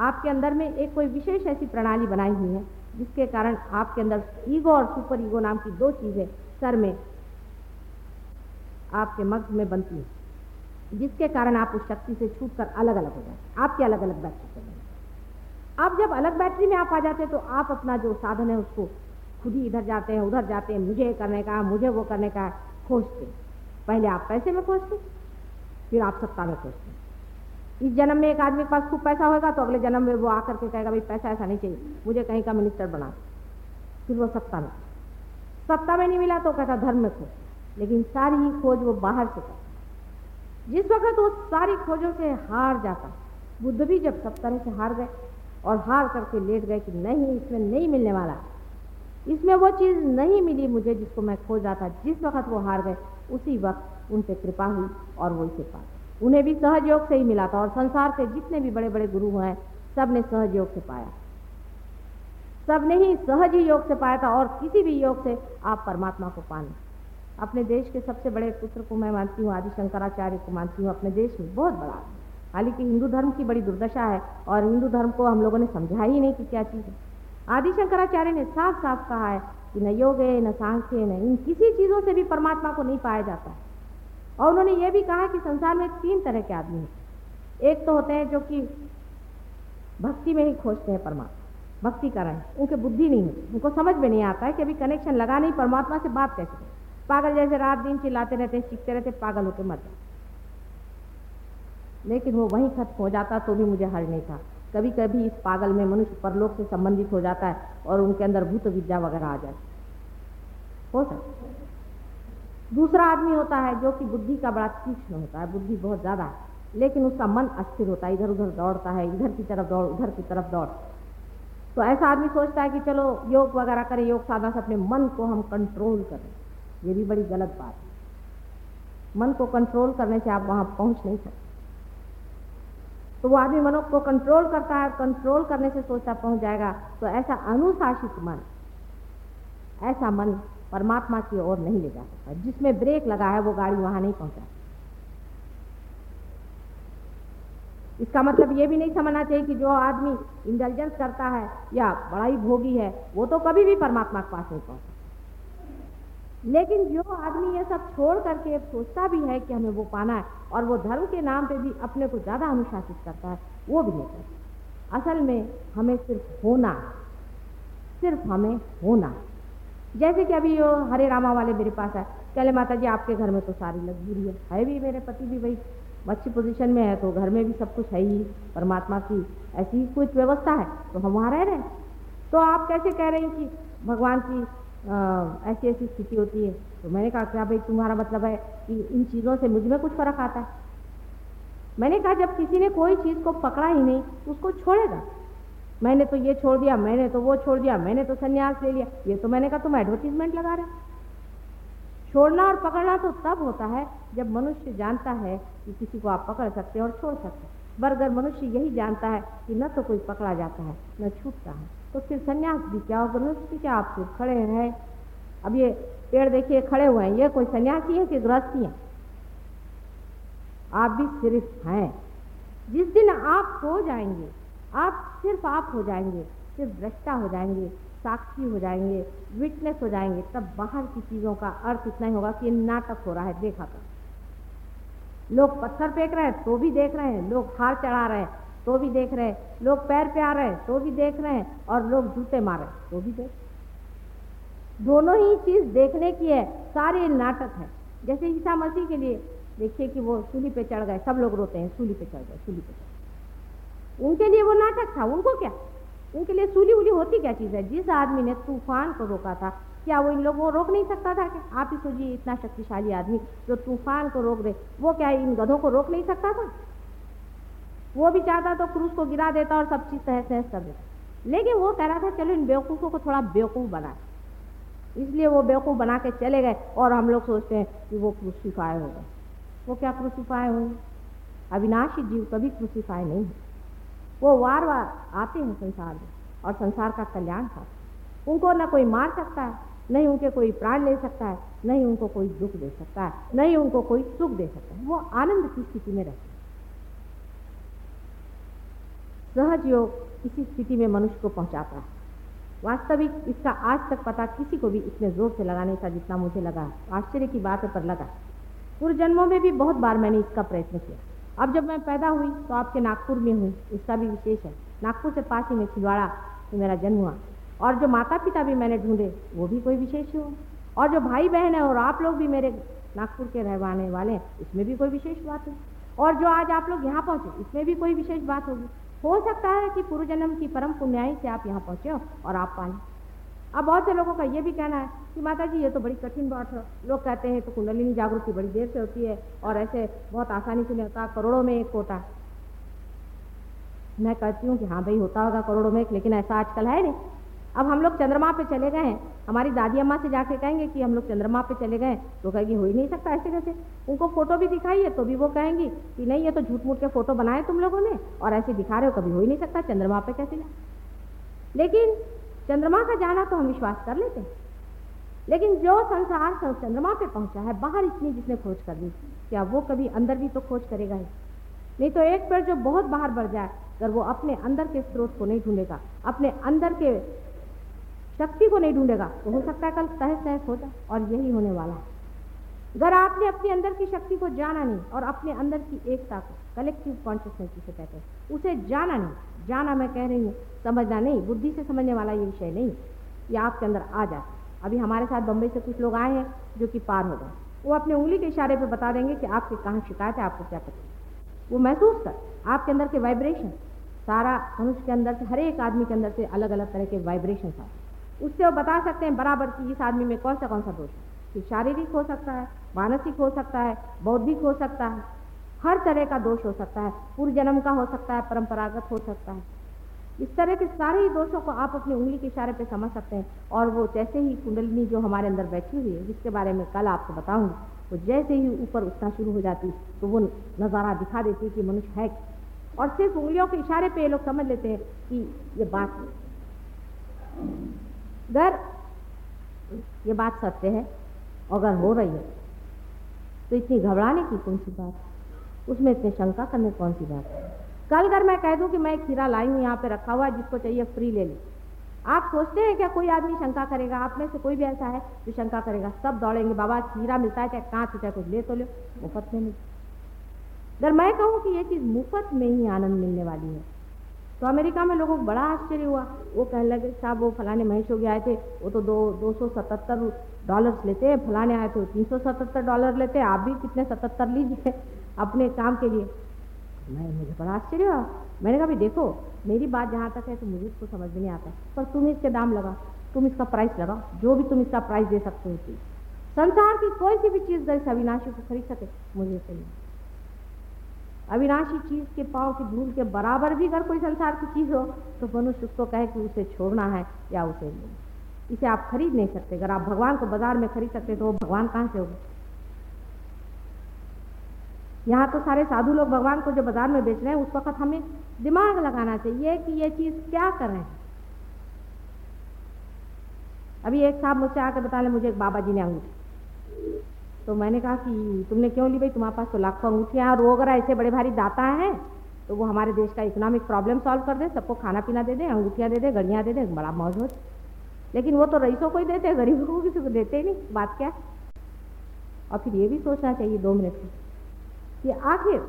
आपके अंदर में एक कोई विशेष ऐसी प्रणाली बनाई हुई है, जिसके कारण आपके अंदर ईगो और सुपर ईगो नाम की दो चीज़ें सर में आपके मग्ध में बनती हैं, जिसके कारण आप उस शक्ति से छूट कर अलग अलग हो जाते आपके अलग अलग बैटरी से बने आप जब अलग बैटरी में आप आ जाते हैं तो आप अपना जो साधन है, उसको खुद ही इधर जाते हैं, उधर जाते हैं, मुझे करने का, मुझे वो करने का, खोजते पहले आप पैसे में खोजते, फिर आप सत्ता में खोजते। इस जन्म में एक आदमी के पास खूब पैसा होगा तो अगले जन्म में वो आकर के कहेगा, भाई, पैसा ऐसा नहीं चाहिए। मुझे कहीं का मिनिस्टर बना फिर वो सत्ता में सत्ता में नहीं मिला तो कहता, धर्म में खोज। लेकिन सारी ही खोज वो बाहर से करता। जिस वक्त वो सारी खोजों से हार जाता, बुद्ध भी जब सब तरह से हार गए और हार करके लेट गए कि नहीं, इसमें नहीं मिलने वाला। इसमें वो चीज़ नहीं मिली मुझे जिसको मैं खोज रहा था। जिस वक्त वो हार गए उसी वक्त उन पर कृपा हुई और वो इसे पा उन्हें भी सहयोग से ही मिला था और संसार के जितने भी बड़े बड़े गुरु हैं सबने सहयोग से पाया। सबने ही सहज ही योग से पाया था और किसी भी योग से आप परमात्मा को पाने। अपने देश के सबसे बड़े पुत्र को मैं मानती हूँ आदि शंकराचार्य को मानती हूँ, अपने देश में बहुत बड़ा। हालाँकि हिंदू धर्म की बड़ी दुर्दशा है और हिंदू धर्म को हम लोगों ने समझा ही नहीं कि क्या चीज़ है। आदि शंकराचार्य ने साफ़ साफ़ कहा है कि न योग है न सांख्य है न इन, किसी चीज़ों से भी परमात्मा को नहीं पाया जाता। है और उन्होंने ये भी कहा कि संसार में तीन तरह के आदमी हैं। एक तो होते हैं जो कि भक्ति में ही खोजते हैं परमात्मा। भक्ति कर रहे हैं उनके बुद्धि नहीं होती। उनको समझ में नहीं आता है कि अभी कनेक्शन लगा नहीं, परमात्मा से बात कैसे करें? पागल जैसे रात दिन चिल्लाते रहते हैं चीखते रहते पागल होकर मर जाते लेकिन वो वहीं खत्म हो जाता तो भी मुझे हर्ज नहीं था। कभी कभी इस पागल में मनुष्य परलोक से संबंधित हो जाता है और उनके अंदर भूत विद्या वगैरह आ जाती हो। सकता दूसरा आदमी होता है जो कि बुद्धि का बड़ा तीक्ष्ण होता है, बुद्धि बहुत ज़्यादा है, लेकिन उसका मन अस्थिर होता है इधर उधर दौड़ता है, इधर की तरफ़ दौड़, उधर की तरफ़ दौड़। तो ऐसा आदमी सोचता है कि चलो, योग वगैरह करें, योग साधना से अपने मन को हम कंट्रोल करें। ये भी बड़ी गलत बात है। मन को कंट्रोल करने से आप वहाँ पहुँच नहीं सकते। तो वो आदमी मनो को कंट्रोल करता है कंट्रोल करने से सोचता पहुँच जाएगा। तो ऐसा अनुशासित मन, ऐसा मन परमात्मा की ओर नहीं ले जा सकता। जिसमें ब्रेक लगा है, वो गाड़ी वहाँ नहीं पहुँचा इसका मतलब ये भी नहीं समझना चाहिए कि जो आदमी इंटेलिजेंस करता है या बड़ा ही भोगी है, वो तो कभी भी परमात्मा के पास नहीं पहुँचता लेकिन जो आदमी ये सब छोड़ करके सोचता भी है कि हमें वो पाना है और वो धर्म के नाम पे भी अपने को ज़्यादा अनुशासित करता है, वो भी नहीं करता। असल में हमें सिर्फ़ होना सिर्फ़ हमें होना जैसे कि अभी वो हरे रामा वाले मेरे पास है। कहले माता जी आपके घर में तो सारी लग्जरी है। है भी मेरे पति भी भाई अच्छी पोजीशन में है तो घर में भी सब कुछ है ही। परमात्मा की ऐसी कुछ व्यवस्था है तो हम वहाँ रह रहे हैं। तो आप कैसे कह रहे हैं कि भगवान की ऐसी ऐसी स्थिति होती है। तो मैंने कहा क्या भाई, तुम्हारा मतलब है कि इन चीज़ों से मुझमें कुछ फ़र्क आता है। मैंने कहा, जब किसी ने कोई चीज़ को पकड़ा ही नहीं तो उसको छोड़ेगा। मैंने तो ये छोड़ दिया, मैंने तो वो छोड़ दिया, मैंने तो संन्यास ले लिया। ये तो मैंने कहा, तुम एडवर्टीजमेंट लगा रहे छोड़ना और पकड़ना तो तब होता है जब मनुष्य जानता है कि किसी को आप पकड़ सकते हैं और छोड़ सकते हैं। पर अगर मनुष्य यही जानता है कि न तो कोई पकड़ा जाता है, न छूटता है। तो फिर सन्यास भी क्या और गृहस्थी क्या आप सिर्फ़ खड़े हैं? अब ये पेड़ देखिए, खड़े हुए हैं। ये कोई सन्यासी है कि गृहस्थी है? आप भी सिर्फ़ हैं। जिस दिन आप हो जाएँगे, आप सिर्फ़ आप हो जाएँगे सिर्फ़ दृष्टा हो जाएँगे, साक्षी हो जाएँगे विटनेस हो जाएँगे, तब बाहर की चीज़ों का अर्थ इतना ही होगा कि नाटक हो रहा है। देखा कर लोग पत्थर फेंक रहे हैं तो भी देख रहे हैं। लोग हार चढ़ा रहे हैं। तो भी देख रहे हैं। लोग पैर पे आ रहे हैं तो भी देख रहे हैं और लोग जूते मार तो भी देख। दोनों ही चीज़ देखने की है, सारे नाटक है। जैसे ईसा मसीह के लिए, देखिए कि वो सूली पे चढ़ गए, सब लोग रोते हैं, सूली पे चढ़ गए, सूली पे चढ़ उनके लिए वो नाटक था, उनको क्या? उनके लिए सूली उली होती क्या चीज़ है? जिस आदमी ने तूफ़ान को रोका था, क्या वो इन लोगों को रोक नहीं सकता था कि आप ही सोचिए, इतना शक्तिशाली आदमी जो तूफ़ान को रोक दे, वो क्या इन गधों को रोक नहीं सकता था? वो भी चाहता तो क्रूस को गिरा देता और सब चीज़ तहस तहस कर देता। लेकिन वो कह रहा था, चलो इन बेवकूफ़ों को थोड़ा बेवकूफ़ बना। इसलिए वो बेवकूफ़ बना के चले गए और हम लोग सोचते हैं कि वो क्रूसीफाई हो गए। वो क्या क्रूसीफाई हुए अविनाशी जीव कभी क्रूसीफाई नहीं है वो वार वार आते हैं संसार में और संसार का कल्याण था उनको ना कोई मार सकता है, नहीं उनके कोई प्राण ले सकता है, नहीं उनको कोई दुख दे सकता है, नहीं उनको कोई सुख दे सकता है। वो आनंद की स्थिति में रहते सहज योग इसी स्थिति में मनुष्य को पहुंचाता है। वास्तविक इसका आज तक पता किसी को भी इतने ज़ोर से लगाने का जितना मुझे लगा। आश्चर्य की बात पर लगा। पूर्व जन्मों में भी बहुत बार मैंने इसका प्रयत्न किया। अब जब मैं पैदा हुई तो आपके नागपुर में हुई इसका भी विशेष है। नागपुर से पास ही में छिलवाड़ा में मेरा जन्म हुआ। और जो माता पिता भी मैंने ढूंढे, वो भी कोई विशेष हो और जो भाई बहन है और आप लोग भी मेरे नागपुर के रहवाने वाले हैं, इसमें भी कोई विशेष बात है और जो आज आप लोग यहाँ पहुँचे, इसमें भी कोई विशेष बात होगी। हो सकता है कि पूर्व जन्म की परम पुण्याई से आप यहाँ पहुँचे हो और आप पाए। अब बहुत से लोगों का ये भी कहना है कि माता जी ये तो बड़ी कठिन बात है। लोग कहते हैं तो कुंडलिनी जागृति बड़ी देर से होती है और ऐसे बहुत आसानी से नहीं होता। करोड़ों में एक होता मैं कहती हूँ कि हाँ भाई, होता होगा करोड़ों में एक, लेकिन ऐसा आजकल है नहीं। अब हम लोग चंद्रमा पे चले गए हैं। हमारी दादी अम्मा से जाके कहेंगे कि हम लोग चंद्रमा पे चले गए तो कहेगी हो ही नहीं सकता ऐसे कैसे? उनको फ़ोटो भी दिखाइए तो भी वो कहेंगी कि नहीं, ये तो झूठ मूठ के फ़ोटो बनाए तुम लोगों ने, और ऐसे दिखा रहे हो, कभी हो ही नहीं सकता, चंद्रमा पे कैसे जाए? लेकिन चंद्रमा का जाना तो हम विश्वास कर लेते हैं। लेकिन जो संसार चंद्रमा पे पहुँचा है, बाहर इतनी जिसने खोज कर दी क्या वो कभी अंदर भी तो खोज करेगा ही? नहीं तो एक पेड़ जो बहुत बाहर बढ़ जाए, अगर वो अपने अंदर के स्रोत को नहीं ढूंढेगा, अपने अंदर के शक्ति को नहीं ढूंढेगा तो हो सकता है कल तहस तहस हो जाए और यही होने वाला है। अगर आपने अपने अंदर की शक्ति को जाना नहीं और अपने अंदर की एकता को कलेक्टिव कॉन्शियसनेस जिसे कहते हैं, उसे जाना नहीं, जाना मैं कह रही हूँ, समझना नहीं, बुद्धि से समझने वाला ये विषय नहीं, ये आपके अंदर आ जाए अभी हमारे साथ बम्बई से कुछ लोग आए हैं जो कि पार हो गए। वो अपने उंगली के इशारे पे बता देंगे कि आपके कहाँ शिकायत है, आपको क्या पता वो महसूस कर, आपके अंदर के वाइब्रेशन सारा मनुष्य के अंदर से, हर एक आदमी के अंदर से अलग अलग तरह के वाइब्रेशन आते उससे वो बता सकते हैं, बराबर कि इस आदमी में कौन सा कौन सा दोष है। कि शारीरिक हो सकता है, मानसिक हो सकता है, बौद्धिक हो सकता है, हर तरह का दोष हो सकता है, पूर्व जन्म का हो सकता है, परंपरागत हो सकता है। इस तरह के सारे ही दोषों को आप अपनी उंगली के इशारे पे समझ सकते हैं और वो जैसे ही कुंडलिनी जो हमारे अंदर बैठी हुई है, जिसके बारे में कल आपको बताऊँगी, वो जैसे ही ऊपर उठना शुरू हो जाती तो वो नज़ारा दिखा देती कि मनुष्य है और सिर्फ़ उंगलियों के इशारे पे ये लोग समझ लेते हैं कि ये बात अगर ये बात सत्य है, अगर हो रही है तो इतनी घबराने की कौन सी बात उसमें इतनी शंका करने कौन सी बात है? कल अगर मैं कह दूँ कि मैं एक खीरा लाई हूँ, यहाँ पे रखा हुआ है, जिसको चाहिए फ्री ले ली। आप सोचते हैं क्या कोई आदमी शंका करेगा? आप में से कोई भी ऐसा है जो शंका करेगा? सब दौड़ेंगे, बाबा खीरा मिलता है, चाहे कांच चाहे कुछ ले तो लो। मुफ़्त में मिलता अगर मैं कहूँ कि ये चीज़ मुफ़्त में ही आनंद मिलने वाली है तो अमेरिका में लोगों को बड़ा आश्चर्य हुआ। वो कहने लगे, साहब, वो फलाने महेश योगी आए थे। वो तो दो दो सौ सतहत्तर डॉलर्स लेते हैं, फलाने आए थे तीन सौ सतहत्तर डॉलर लेते हैं। आप भी कितने सतहत्तर लीजिए अपने काम के लिए। मैं, मुझे बड़ा आश्चर्य हुआ। मैंने कहा भाई देखो, मेरी बात जहाँ तक है तो मुझे इसको समझ में नहीं आता। पर तुम इसके दाम लगा तुम इसका प्राइस लगाओ, जो भी तुम इसका प्राइस दे सकते हो। चीज़ संसार की कोई सी भी चीज़ अगर अविनाशी को खरीद सके, मुझे इसे नहीं। अविनाशी चीज़ के पाँव की धूल के बराबर भी अगर कोई संसार की चीज़ हो तो मनुष्य उसको कहे कि उसे छोड़ना है या उसे नहीं। इसे आप खरीद नहीं सकते। अगर आप भगवान को बाज़ार में खरीद सकते तो वो भगवान कहाँ से होगा? यहाँ तो सारे साधु लोग भगवान को जो बाज़ार में बेच रहे हैं, उस वक्त हमें दिमाग लगाना चाहिए कि ये चीज़ क्या कर। रहे हैं अभी एक साहब मुझसे आकर बता लें मुझे एक बाबा जी ने अंगूठी। तो मैंने कहा कि तुमने क्यों ली भाई? तुम्हारे पास तो लाखों अंगूठियाँ और वो अगर ऐसे बड़े भारी दाता हैं। तो वो हमारे देश का इकोनॉमिक प्रॉब्लम सॉल्व कर दे, सबको खाना पीना दे दे, अंगूठियाँ दे दे घड़ियाँ दे दे, बड़ा मौज हो। लेकिन वो तो रईसों को ही देते हैं, गरीबों को किसी को देते ही नहीं। बात क्या? और फिर ये भी सोचना चाहिए दो मिनट में कि आखिर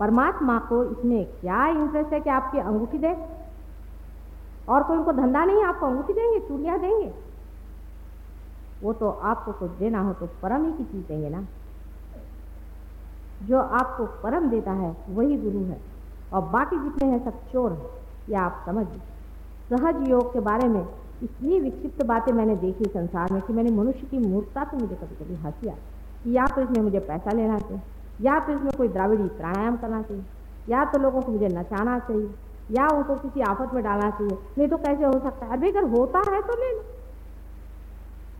परमात्मा को इसमें क्या इंटरेस्ट है कि आपकी अंगूठी दे? और कोई उनको धंधा नहीं आपको अंगूठी देंगे, चूड़ियाँ देंगे? वो तो आपको कुछ देना हो तो परम ही की चीज़ देंगे ना। जो आपको परम देता है, वही गुरु है। और बाकी जितने हैं, सब चोर हैं। ये आप समझ सहज योग के बारे में इतनी विक्षिप्त बातें मैंने देखी संसार में कि मैंने मनुष्य की मूर्खता तो मुझे कभी कभी हँसी कि या तो इसमें मुझे पैसा लेना चाहिए, या तो इसमें कोई द्राविड़ी प्राणायाम करना चाहिए, या तो लोगों को मुझे नचाना चाहिए, या उनको किसी आफत में डालना चाहिए। नहीं तो कैसे हो सकता है? अभी अगर होता है तो ले लो।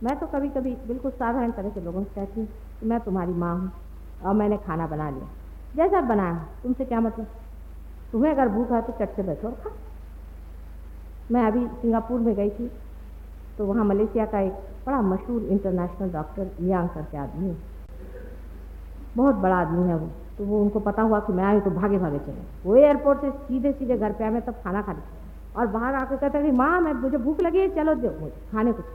मैं तो कभी कभी बिल्कुल साधारण तरह के लोगों से कहती हूँ कि मैं तुम्हारी माँ हूँ और मैंने खाना बना लिया। जैसा बनाया, तुमसे क्या मतलब? तुम्हें अगर भूख है तो चट से बैठो खा। मैं अभी सिंगापुर में गई थी तो वहाँ मलेशिया का एक बड़ा मशहूर इंटरनेशनल डॉक्टर लियांग करके आदमी है। बहुत बड़ा आदमी है वो। तो वो उनको पता हुआ कि मैं आई तो भागे भागे चले। वो एयरपोर्ट से सीधे सीधे घर पे आए मैं तब खाना खा ली और बाहर आकर कहते कि माँ, मैं, मुझे भूख लगी है, चलो मुझे खाने कुछ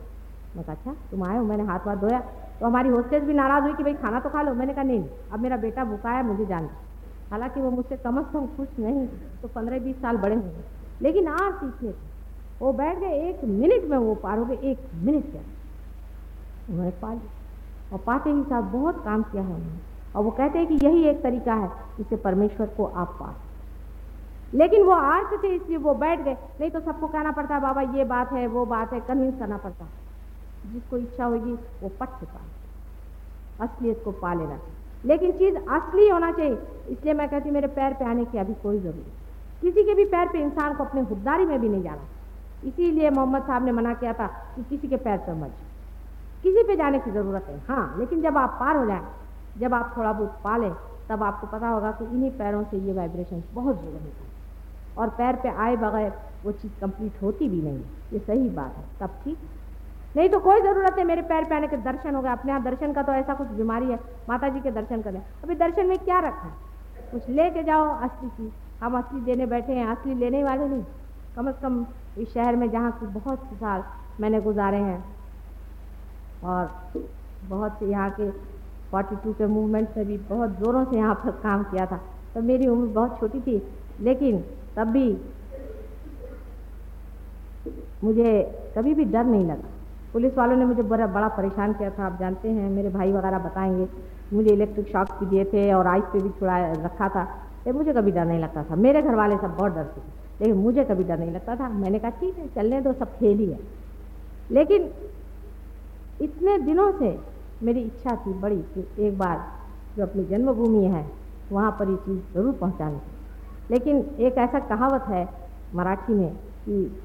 मैं कहा अच्छा तुम आए हो, मैंने हाथ वाथ धोया। तो हमारी होस्टेज भी नाराज़ हुई कि, भाई, खाना तो खा लो। मैंने कहा, नहीं, अब मेरा बेटा भूखा है, मुझे जान हालाँकि वो मुझसे, कम अज़ कम खुश नहीं तो पंद्रह बीस साल बड़े होंगे। लेकिन आज सीखने वो बैठ गए, एक मिनट में वो पार हो गए, एक मिनट क्या उन्होंने पा लिया और पाते ही साथ बहुत काम किया है उन्होंने। और वो कहते हैं कि यही एक तरीका है जिससे परमेश्वर को आप पा लेकिन वो आर्थ थे इसलिए वो बैठ गए, नहीं तो सबको कहना पड़ता, बाबा, ये बात है, वो बात है कन्विंस करना पड़ता। है जिसको इच्छा होगी वो पट चुका है। असलियत को पा लेना लेकिन चीज़ असली होना चाहिए। इसलिए मैं कहती मेरे पैर पे आने की अभी कोई ज़रूरत किसी के भी पैर पे इंसान को अपने खुददारी में भी नहीं जाना। इसीलिए मोहम्मद साहब ने मना किया था कि किसी के पैर पर मत किसी पे जाने की ज़रूरत है हाँ लेकिन जब आप पार हो जाए, जब आप थोड़ा बहुत पा लें तब आपको पता होगा कि इन्हीं पैरों से ये वाइब्रेशन बहुत ज़रूर है। और पैर पे आए बगैर वो चीज़ कंप्लीट होती भी नहीं। ये सही बात है। तब ठीक। नहीं तो कोई ज़रूरत है मेरे पैर पे आने के दर्शन हो गए। अपने यहाँ दर्शन का तो ऐसा कुछ बीमारी है माता जी के दर्शन करें अभी दर्शन में क्या रखा? है कुछ लेके जाओ असली चीज़ हम असली देने बैठे हैं असली लेने वाले नहीं। कम अज़ कम इस शहर में जहाँ की बहुत से साल मैंने गुजारे हैं, और बहुत से यहाँ के 42 के मूवमेंट में भी बहुत ज़ोरों से यहाँ पर काम किया था। तो मेरी उम्र बहुत छोटी थी, लेकिन तब भी मुझे कभी भी डर नहीं लगा। पुलिस वालों ने मुझे बड़ा बड़ा परेशान किया था, आप जानते हैं, मेरे भाई वगैरह बताएँगे। मुझे इलेक्ट्रिक शॉक भी दिए थे और आइस पे भी छुड़ा रखा था। लेकिन मुझे कभी डर नहीं लगता था। मेरे घर वाले सब बहुत डरते थे। लेकिन मुझे कभी डर नहीं लगता था। मैंने कहा, ठीक है, चलने दो, सब खेल ही है। लेकिन इतने दिनों से मेरी इच्छा थी बड़ी कि एक बार जो अपनी जन्मभूमि है, वहाँ पर ये चीज़ ज़रूर पहुँचानी लेकिन एक ऐसा कहावत है मराठी में कि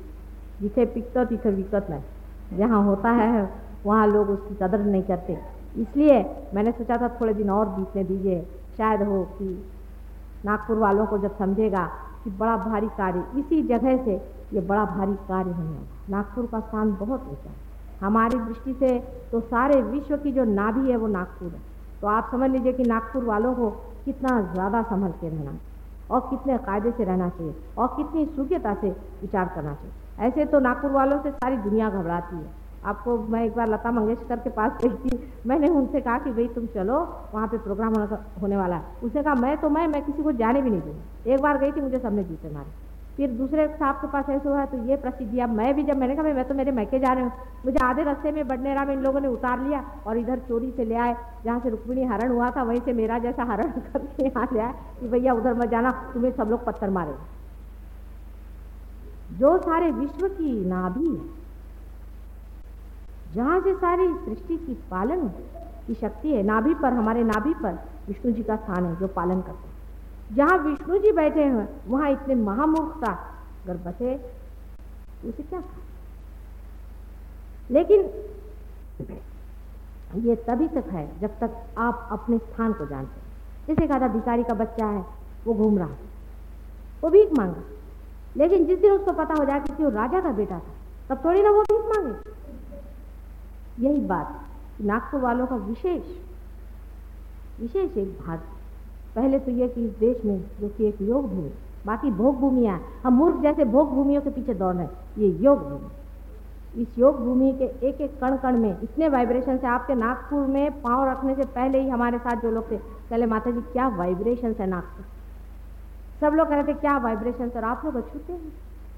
जिसे पिकत तिथे विकत नहीं। जहाँ होता है, वहाँ लोग उसकी कदर नहीं करते। इसलिए मैंने सोचा था थोड़े दिन और बीतने दीजिए। शायद हो कि नागपुर वालों को जब समझेगा कि बड़ा भारी कार्य, इसी जगह से ये बड़ा भारी कार्य होने वाला नागपुर का स्थान बहुत ऊँचा है। हमारी दृष्टि से तो सारे विश्व की जो नाभि है वो नागपुर है। तो आप समझ लीजिए कि नागपुर वालों को कितना ज़्यादा संभल के रहना और कितने कायदे से रहना चाहिए और कितनी सूख्यता से विचार करना चाहिए। ऐसे तो नागपुर वालों से सारी दुनिया घबराती है। आपको मैं एक बार लता मंगेशकर के पास गई थी, मैंने उनसे कहा कि भाई तुम चलो, वहाँ पे प्रोग्राम होने वाला है। उसने कहा, मैं तो मैं मैं किसी को जाने भी नहीं दूँगी। एक बार गई थी, मुझे सबने जूते मारे। फिर दूसरे साहब के पास ऐसे हुआ तो ये प्रसिद्धि, अब मैं भी जब, मैंने कहा मैं तो मेरे मैके जा रहे हूँ। मुझे आधे रास्ते में बडनेरा में इन लोगों ने उतार लिया और इधर चोरी से ले आए, जहाँ से रुक्मिणी हरण हुआ था, वहीं से मेरा जैसा हरण करके यहाँ ले आए कि भैया उधर मत जाना, तुम्हें सब लोग पत्थर मारे जो सारे विश्व की नाभि है। जहाँ से सारी सृष्टि की पालन की शक्ति है, नाभि पर, हमारे नाभि पर विष्णु जी का स्थान है, जो पालन करते हैं। जहाँ विष्णु जी बैठे हैं, वहाँ इतने महामूर्खता अगर बसे उसे क्या कहा? लेकिन ये तभी तक है, जब तक आप अपने स्थान को जानते हैं। जैसे कहा था, भिखारी का बच्चा है, वो घूम रहा है। वो भीख मांगा लेकिन जिस दिन उसको पता हो जाए कि वो राजा का बेटा था, तब थोड़ी ना वो भीख मांगे। यही बात नागपुर वालों का विशेष विशेष एक भाग पहले तो यह कि इस देश में जो कि एक योग भूमि, बाकी भोग भूमियाँ हम मूर्ख जैसे भोग भूमियों के पीछे दौड़ रहे ये योग भूमि। इस योग भूमि के एक एक कण कण में इतने वाइब्रेशन से आपके नागपुर में पाँव रखने से पहले ही हमारे साथ जो लोग थे पहले माता जी क्या वाइब्रेशन है नागपुर? सब लोग कह रहे थे, क्या वाइब्रेशन और आप लोग अछूते हैं।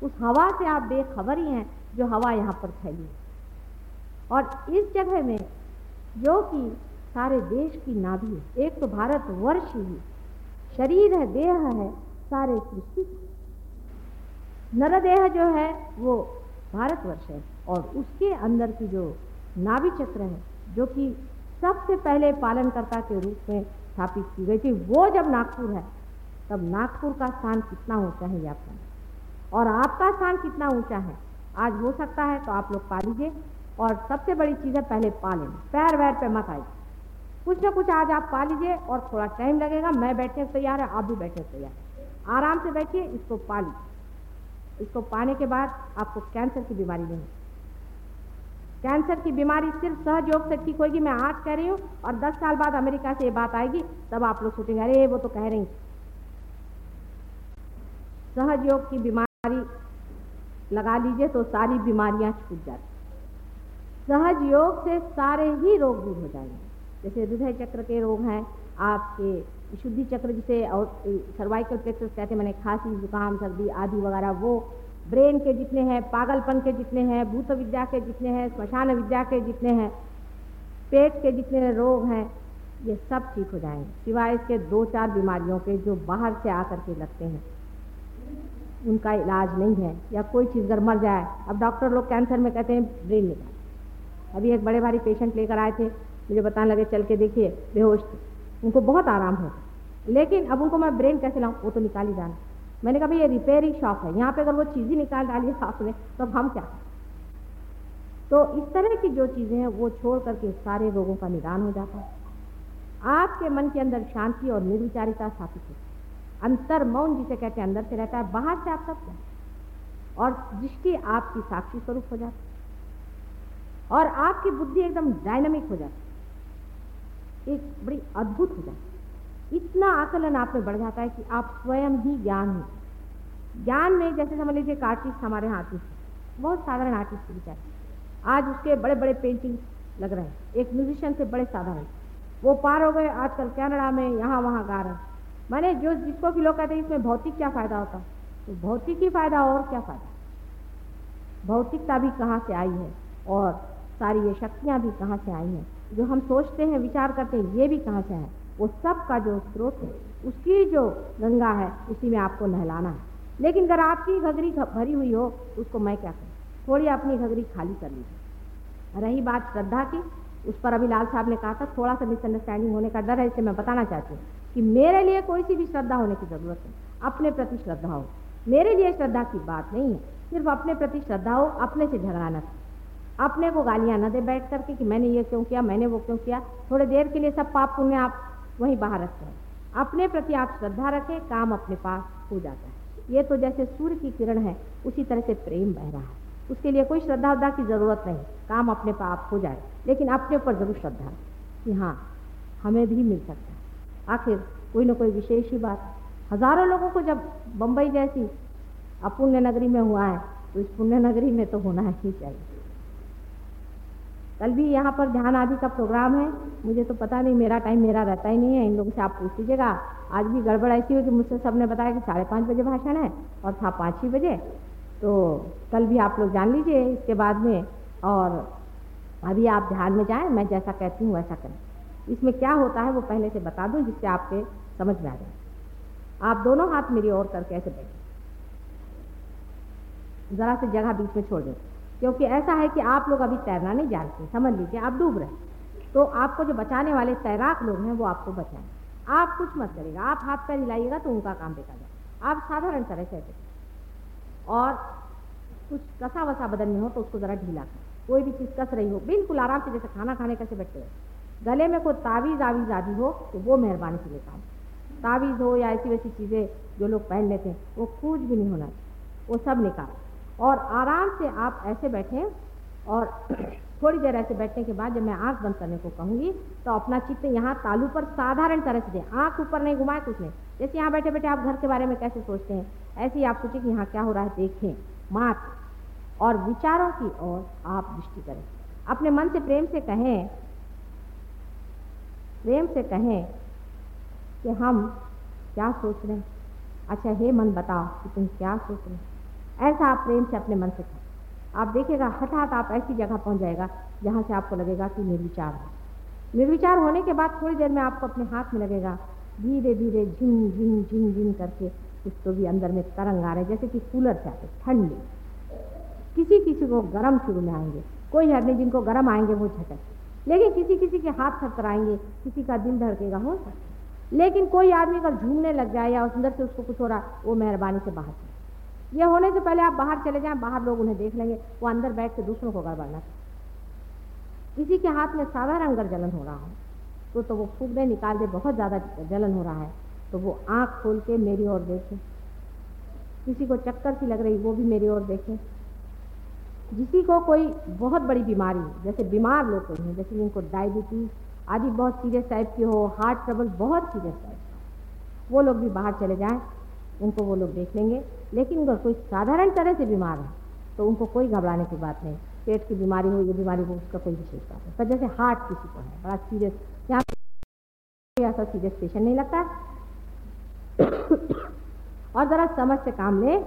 उस हवा से आप बेखबर ही हैं जो हवा यहाँ पर फैली है। और इस जगह में जो कि सारे देश की नाभि है, एक तो भारत वर्ष ही शरीर है, देह है, सारे सृष्टि नरदेह जो है, वो भारतवर्ष है और उसके अंदर की जो नाभि चक्र है, जो कि सबसे पहले पालनकर्ता के रूप में स्थापित की गई थी, वो जब नागपुर है तब नागपुर का स्थान कितना ऊँचा है आपका और आपका स्थान कितना ऊँचा है? आज हो सकता है तो आप लोग पा लीजिए। और सबसे बड़ी चीज़ है, पहले पा लेना। पैर वैर पे मत आइए। कुछ ना कुछ आज आप पा लीजिए और थोड़ा टाइम लगेगा। मैं बैठने तैयार है, आप भी बैठने तैयार आराम से बैठिए, इसको पा लीजिए। इसको पाने के बाद आपको कैंसर की बीमारी नहीं। कैंसर की बीमारी सिर्फ़ सहयोग से ठीक होगी। मैं आज कह रही हूँ और दस साल बाद अमेरिका से ये बात आएगी, तब आप लोग सोचेंगे, अरे, वो तो कह रही सहज योग की बीमारी लगा लीजिए तो सारी बीमारियाँ छूट जाती सहज योग से सारे ही रोग दूर हो जाएँगे। जैसे हृदय चक्र के रोग हैं, आपके शुद्धि चक्र जिसे और सर्वाइकल प्लेक्सस कहते हैं, मैंने खांसी, जुकाम, सर्दी आदि वगैरह, वो ब्रेन के जितने हैं, पागलपन के जितने हैं, भूत विद्या के जितने हैं स्मशान विद्या के जितने हैं, पेट के जितने रोग हैं, ये सब ठीक हो जाएँगे। सिवाय इसके दो चार बीमारियों के जो बाहर से आकर के लगते हैं। उनका इलाज नहीं है या कोई चीज़ अगर मर जाए। अब डॉक्टर लोग कैंसर में कहते हैं, ब्रेन निकाल अभी एक बड़े भारी पेशेंट लेकर आए थे, मुझे बताने लगे, चल के देखिए, बेहोश थे। उनको बहुत आराम हो लेकिन अब उनको मैं ब्रेन कैसे लाऊं? वो तो निकाल ही जाना। मैंने कहा भाई ये रिपेयरिंग शॉप है। यहाँ पे अगर वो चीज़ ही निकाल डाली में तो हम क्या करें? तो इस तरह की जो चीज़ें हैं, वो छोड़ करके सारे रोगों का निदान हो जाता है। आपके मन के अंदर शांति और निर्विचारिता स्थापित होती अंतर मौन जिसे कहते हैं, अंदर से रहता है, बाहर से आप सब और दृष्टि आपकी साक्षी स्वरूप हो जाती और आपकी बुद्धि एकदम डायनामिक हो जाती एक बड़ी अद्भुत हो जाती इतना आकलन आप में बढ़ जाता है कि आप स्वयं ही ज्ञान हो। ज्ञान में जैसे समझ लीजिए एक आर्टिस्ट हमारे यहाँ आर्टिस्ट बहुत साधारण आर्टिस्ट के विचार आज उसके बड़े बड़े पेंटिंग लग रहे हैं। एक म्यूजिशियन से बड़े साधारण। वो पार हो गए, आजकल कनाडा में यहाँ वहाँ गा रहे हैं। मैंने जो जिसको भी लोग कहते हैं, इसमें भौतिक क्या फ़ायदा होता? तो भौतिक ही फ़ायदा और क्या फ़ायदा? भौतिकता भी कहाँ से आई है? और सारी ये शक्तियाँ भी कहाँ से आई हैं? जो हम सोचते हैं, विचार करते हैं, ये भी कहाँ से है वो सब का जो स्रोत है, उसकी जो गंगा है, उसी में आपको नहलाना है। लेकिन अगर आपकी घगरी भरी हुई हो तो उसको मैं क्या करूँ? थोड़ी अपनी घगरी खाली कर लीजिए। रही बात श्रद्धा की, उस पर अभी लाल साहब ने कहा था, थोड़ा सा मिसअंडरस्टैंडिंग होने का डर है इसे मैं बताना चाहती हूँ। कि मेरे लिए कोई सी भी श्रद्धा होने की ज़रूरत है अपने प्रति श्रद्धा हो। मेरे लिए श्रद्धा की बात नहीं है। सिर्फ़ अपने प्रति श्रद्धा हो, अपने से झगड़ा न अपने को गालियाँ न दे बैठ करके कि मैंने ये क्यों किया, मैंने वो क्यों किया। थोड़ी देर के लिए सब पाप पुण्य आप वहीं बाहर रखते हैं। अपने प्रति आप श्रद्धा रखें, काम अपने पास हो जाता है। ये तो जैसे सूर्य की किरण है, उसी तरह से प्रेम बह रहा है। उसके लिए कोई श्रद्धा उद्धा की ज़रूरत नहीं। काम अपने पाप हो जाए। लेकिन अपने ऊपर ज़रूर श्रद्धा कि हाँ हमें भी मिल सकता है। आखिर कोई ना कोई विशेष ही बात। हज़ारों लोगों को जब बम्बई जैसी अपुण्य नगरी में हुआ है तो इस पुण्य नगरी में तो होना ही चाहिए। कल भी यहाँ पर ध्यान आदि का प्रोग्राम है। मुझे तो पता नहीं, मेरा टाइम मेरा रहता ही नहीं है। इन लोगों से आप पूछ लीजिएगा। आज भी गड़बड़ ऐसी हुई कि मुझसे सबने बताया कि साढ़े पाँच बजे भाषण है और था पाँच ही बजे। तो कल भी आप लोग जान लीजिए इसके बाद में। और अभी आप ध्यान में जाएँ, मैं जैसा कहती हूँ वैसा करें। इसमें क्या होता है वो पहले से बता दूँ, जिससे आपके समझ में आ जाए। आप दोनों हाथ मेरी ओर करके ऐसे बैठे ज़रा से जगह बीच में छोड़ दें, क्योंकि ऐसा है कि आप लोग अभी तैरना नहीं जानते, समझ लीजिए, आप डूब रहे तो आपको जो बचाने वाले तैराक लोग हैं, वो आपको बचाएँ। आप कुछ मत करिएगा, आप हाथ पैर हिलाइएगा तो उनका काम देखा जाए आप साधारण तरह से ऐसे और कुछ कसा वसा बदन में हो तो उसको ज़रा ढीला करें कोई भी चीज़ कस रही हो, बिल्कुल आराम से जैसे खाना खाने कैसे बैठते हो। गले में कोई तावीज़ आवीज़ आदि हो तो वो मेहरबानी से लेकर तावीज़ हो या ऐसी वैसी चीज़ें जो लोग पहन लेते हैं, वो कुछ भी नहीं होना चाहिए। वो सब निकाल। और आराम से आप ऐसे बैठें और थोड़ी देर ऐसे बैठने के बाद जब मैं आँख बंद करने को कहूँगी तो अपना चित्त यहाँ तालू पर साधारण तरह से दें। आँख ऊपर नहीं, घुमाए कुछ नहीं। जैसे यहाँ बैठे बैठे आप घर के बारे में कैसे सोचते हैं, ऐसे ही आप सोचें कि यहाँ क्या हो रहा है, देखें। मात और विचारों की ओर आप दृष्टि करें। अपने मन से प्रेम से कहें प्रेम से कहें कि हम क्या सोच रहे हैं। अच्छा हे मन, बताओ कि तुम क्या सोच रहे हैं। ऐसा आप प्रेम से अपने मन से कहें। आप देखिएगा, हठात आप ऐसी जगह पहुँच जाएगा जहाँ से आपको लगेगा कि निर्विचार है। निर्विचार होने के बाद थोड़ी देर में आपको अपने हाथ में लगेगा, धीरे धीरे झिन झिन झिन झिन करके कुछ तो भी अंदर में तरंग आ रहे जैसे कि कूलर से आते ठंडी। किसी किसी को गर्म शुरू में आएँगे। कोई हर नहीं जिनको गर्म आएँगे, वो झटक लेकिन किसी किसी के हाथ थरथराएँगे, किसी का दिल धड़केगा, हो सकता लेकिन कोई आदमी अगर झूमने लग जाए या अंदर से उसको कुछ हो रहा, वो मेहरबानी से बाहर चले ये होने से पहले आप बाहर चले जाएँ, बाहर लोग उन्हें देख लेंगे, वो अंदर बैठ के दूसरों को गड़बड़ना किसी के हाथ में साधारण अगर जलन हो रहा हो तो तो वो फूक दे निकाल दे, बहुत ज़्यादा जलन हो रहा है तो वो आँख खोल के मेरी ओर देखे। किसी को चक्कर सी लग रही, वो भी मेरी ओर देखे। किसी को कोई बहुत बड़ी बीमारी जैसे बीमार लोग कोई हैं, जैसे जिनको डायबिटीज़ आदि बहुत सीरियस टाइप की हो हार्ट ट्रबल बहुत सीरियस टाइप वो लोग भी बाहर चले जाएँ, उनको वो लोग देख लेंगे। लेकिन अगर कोई साधारण तरह से बीमार है तो उनको कोई घबराने की बात नहीं। पेट की बीमारी हो, ये बीमारी हो, उसका कोई विशेष बात नहीं। पर जैसे हार्ट किसी को है, बड़ा सीरियस यहाँ ऐसा सीरियस पेशेंट नहीं लगता। और ज़रा समझ से काम ले,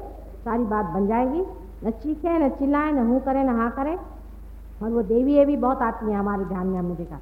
सारी बात बन जाएगी। न चीखें न चिल्लाए न हूँ करें न हाँ करें। और वो देवी भी बहुत आती हैं हमारे ध्यान में हमने देखा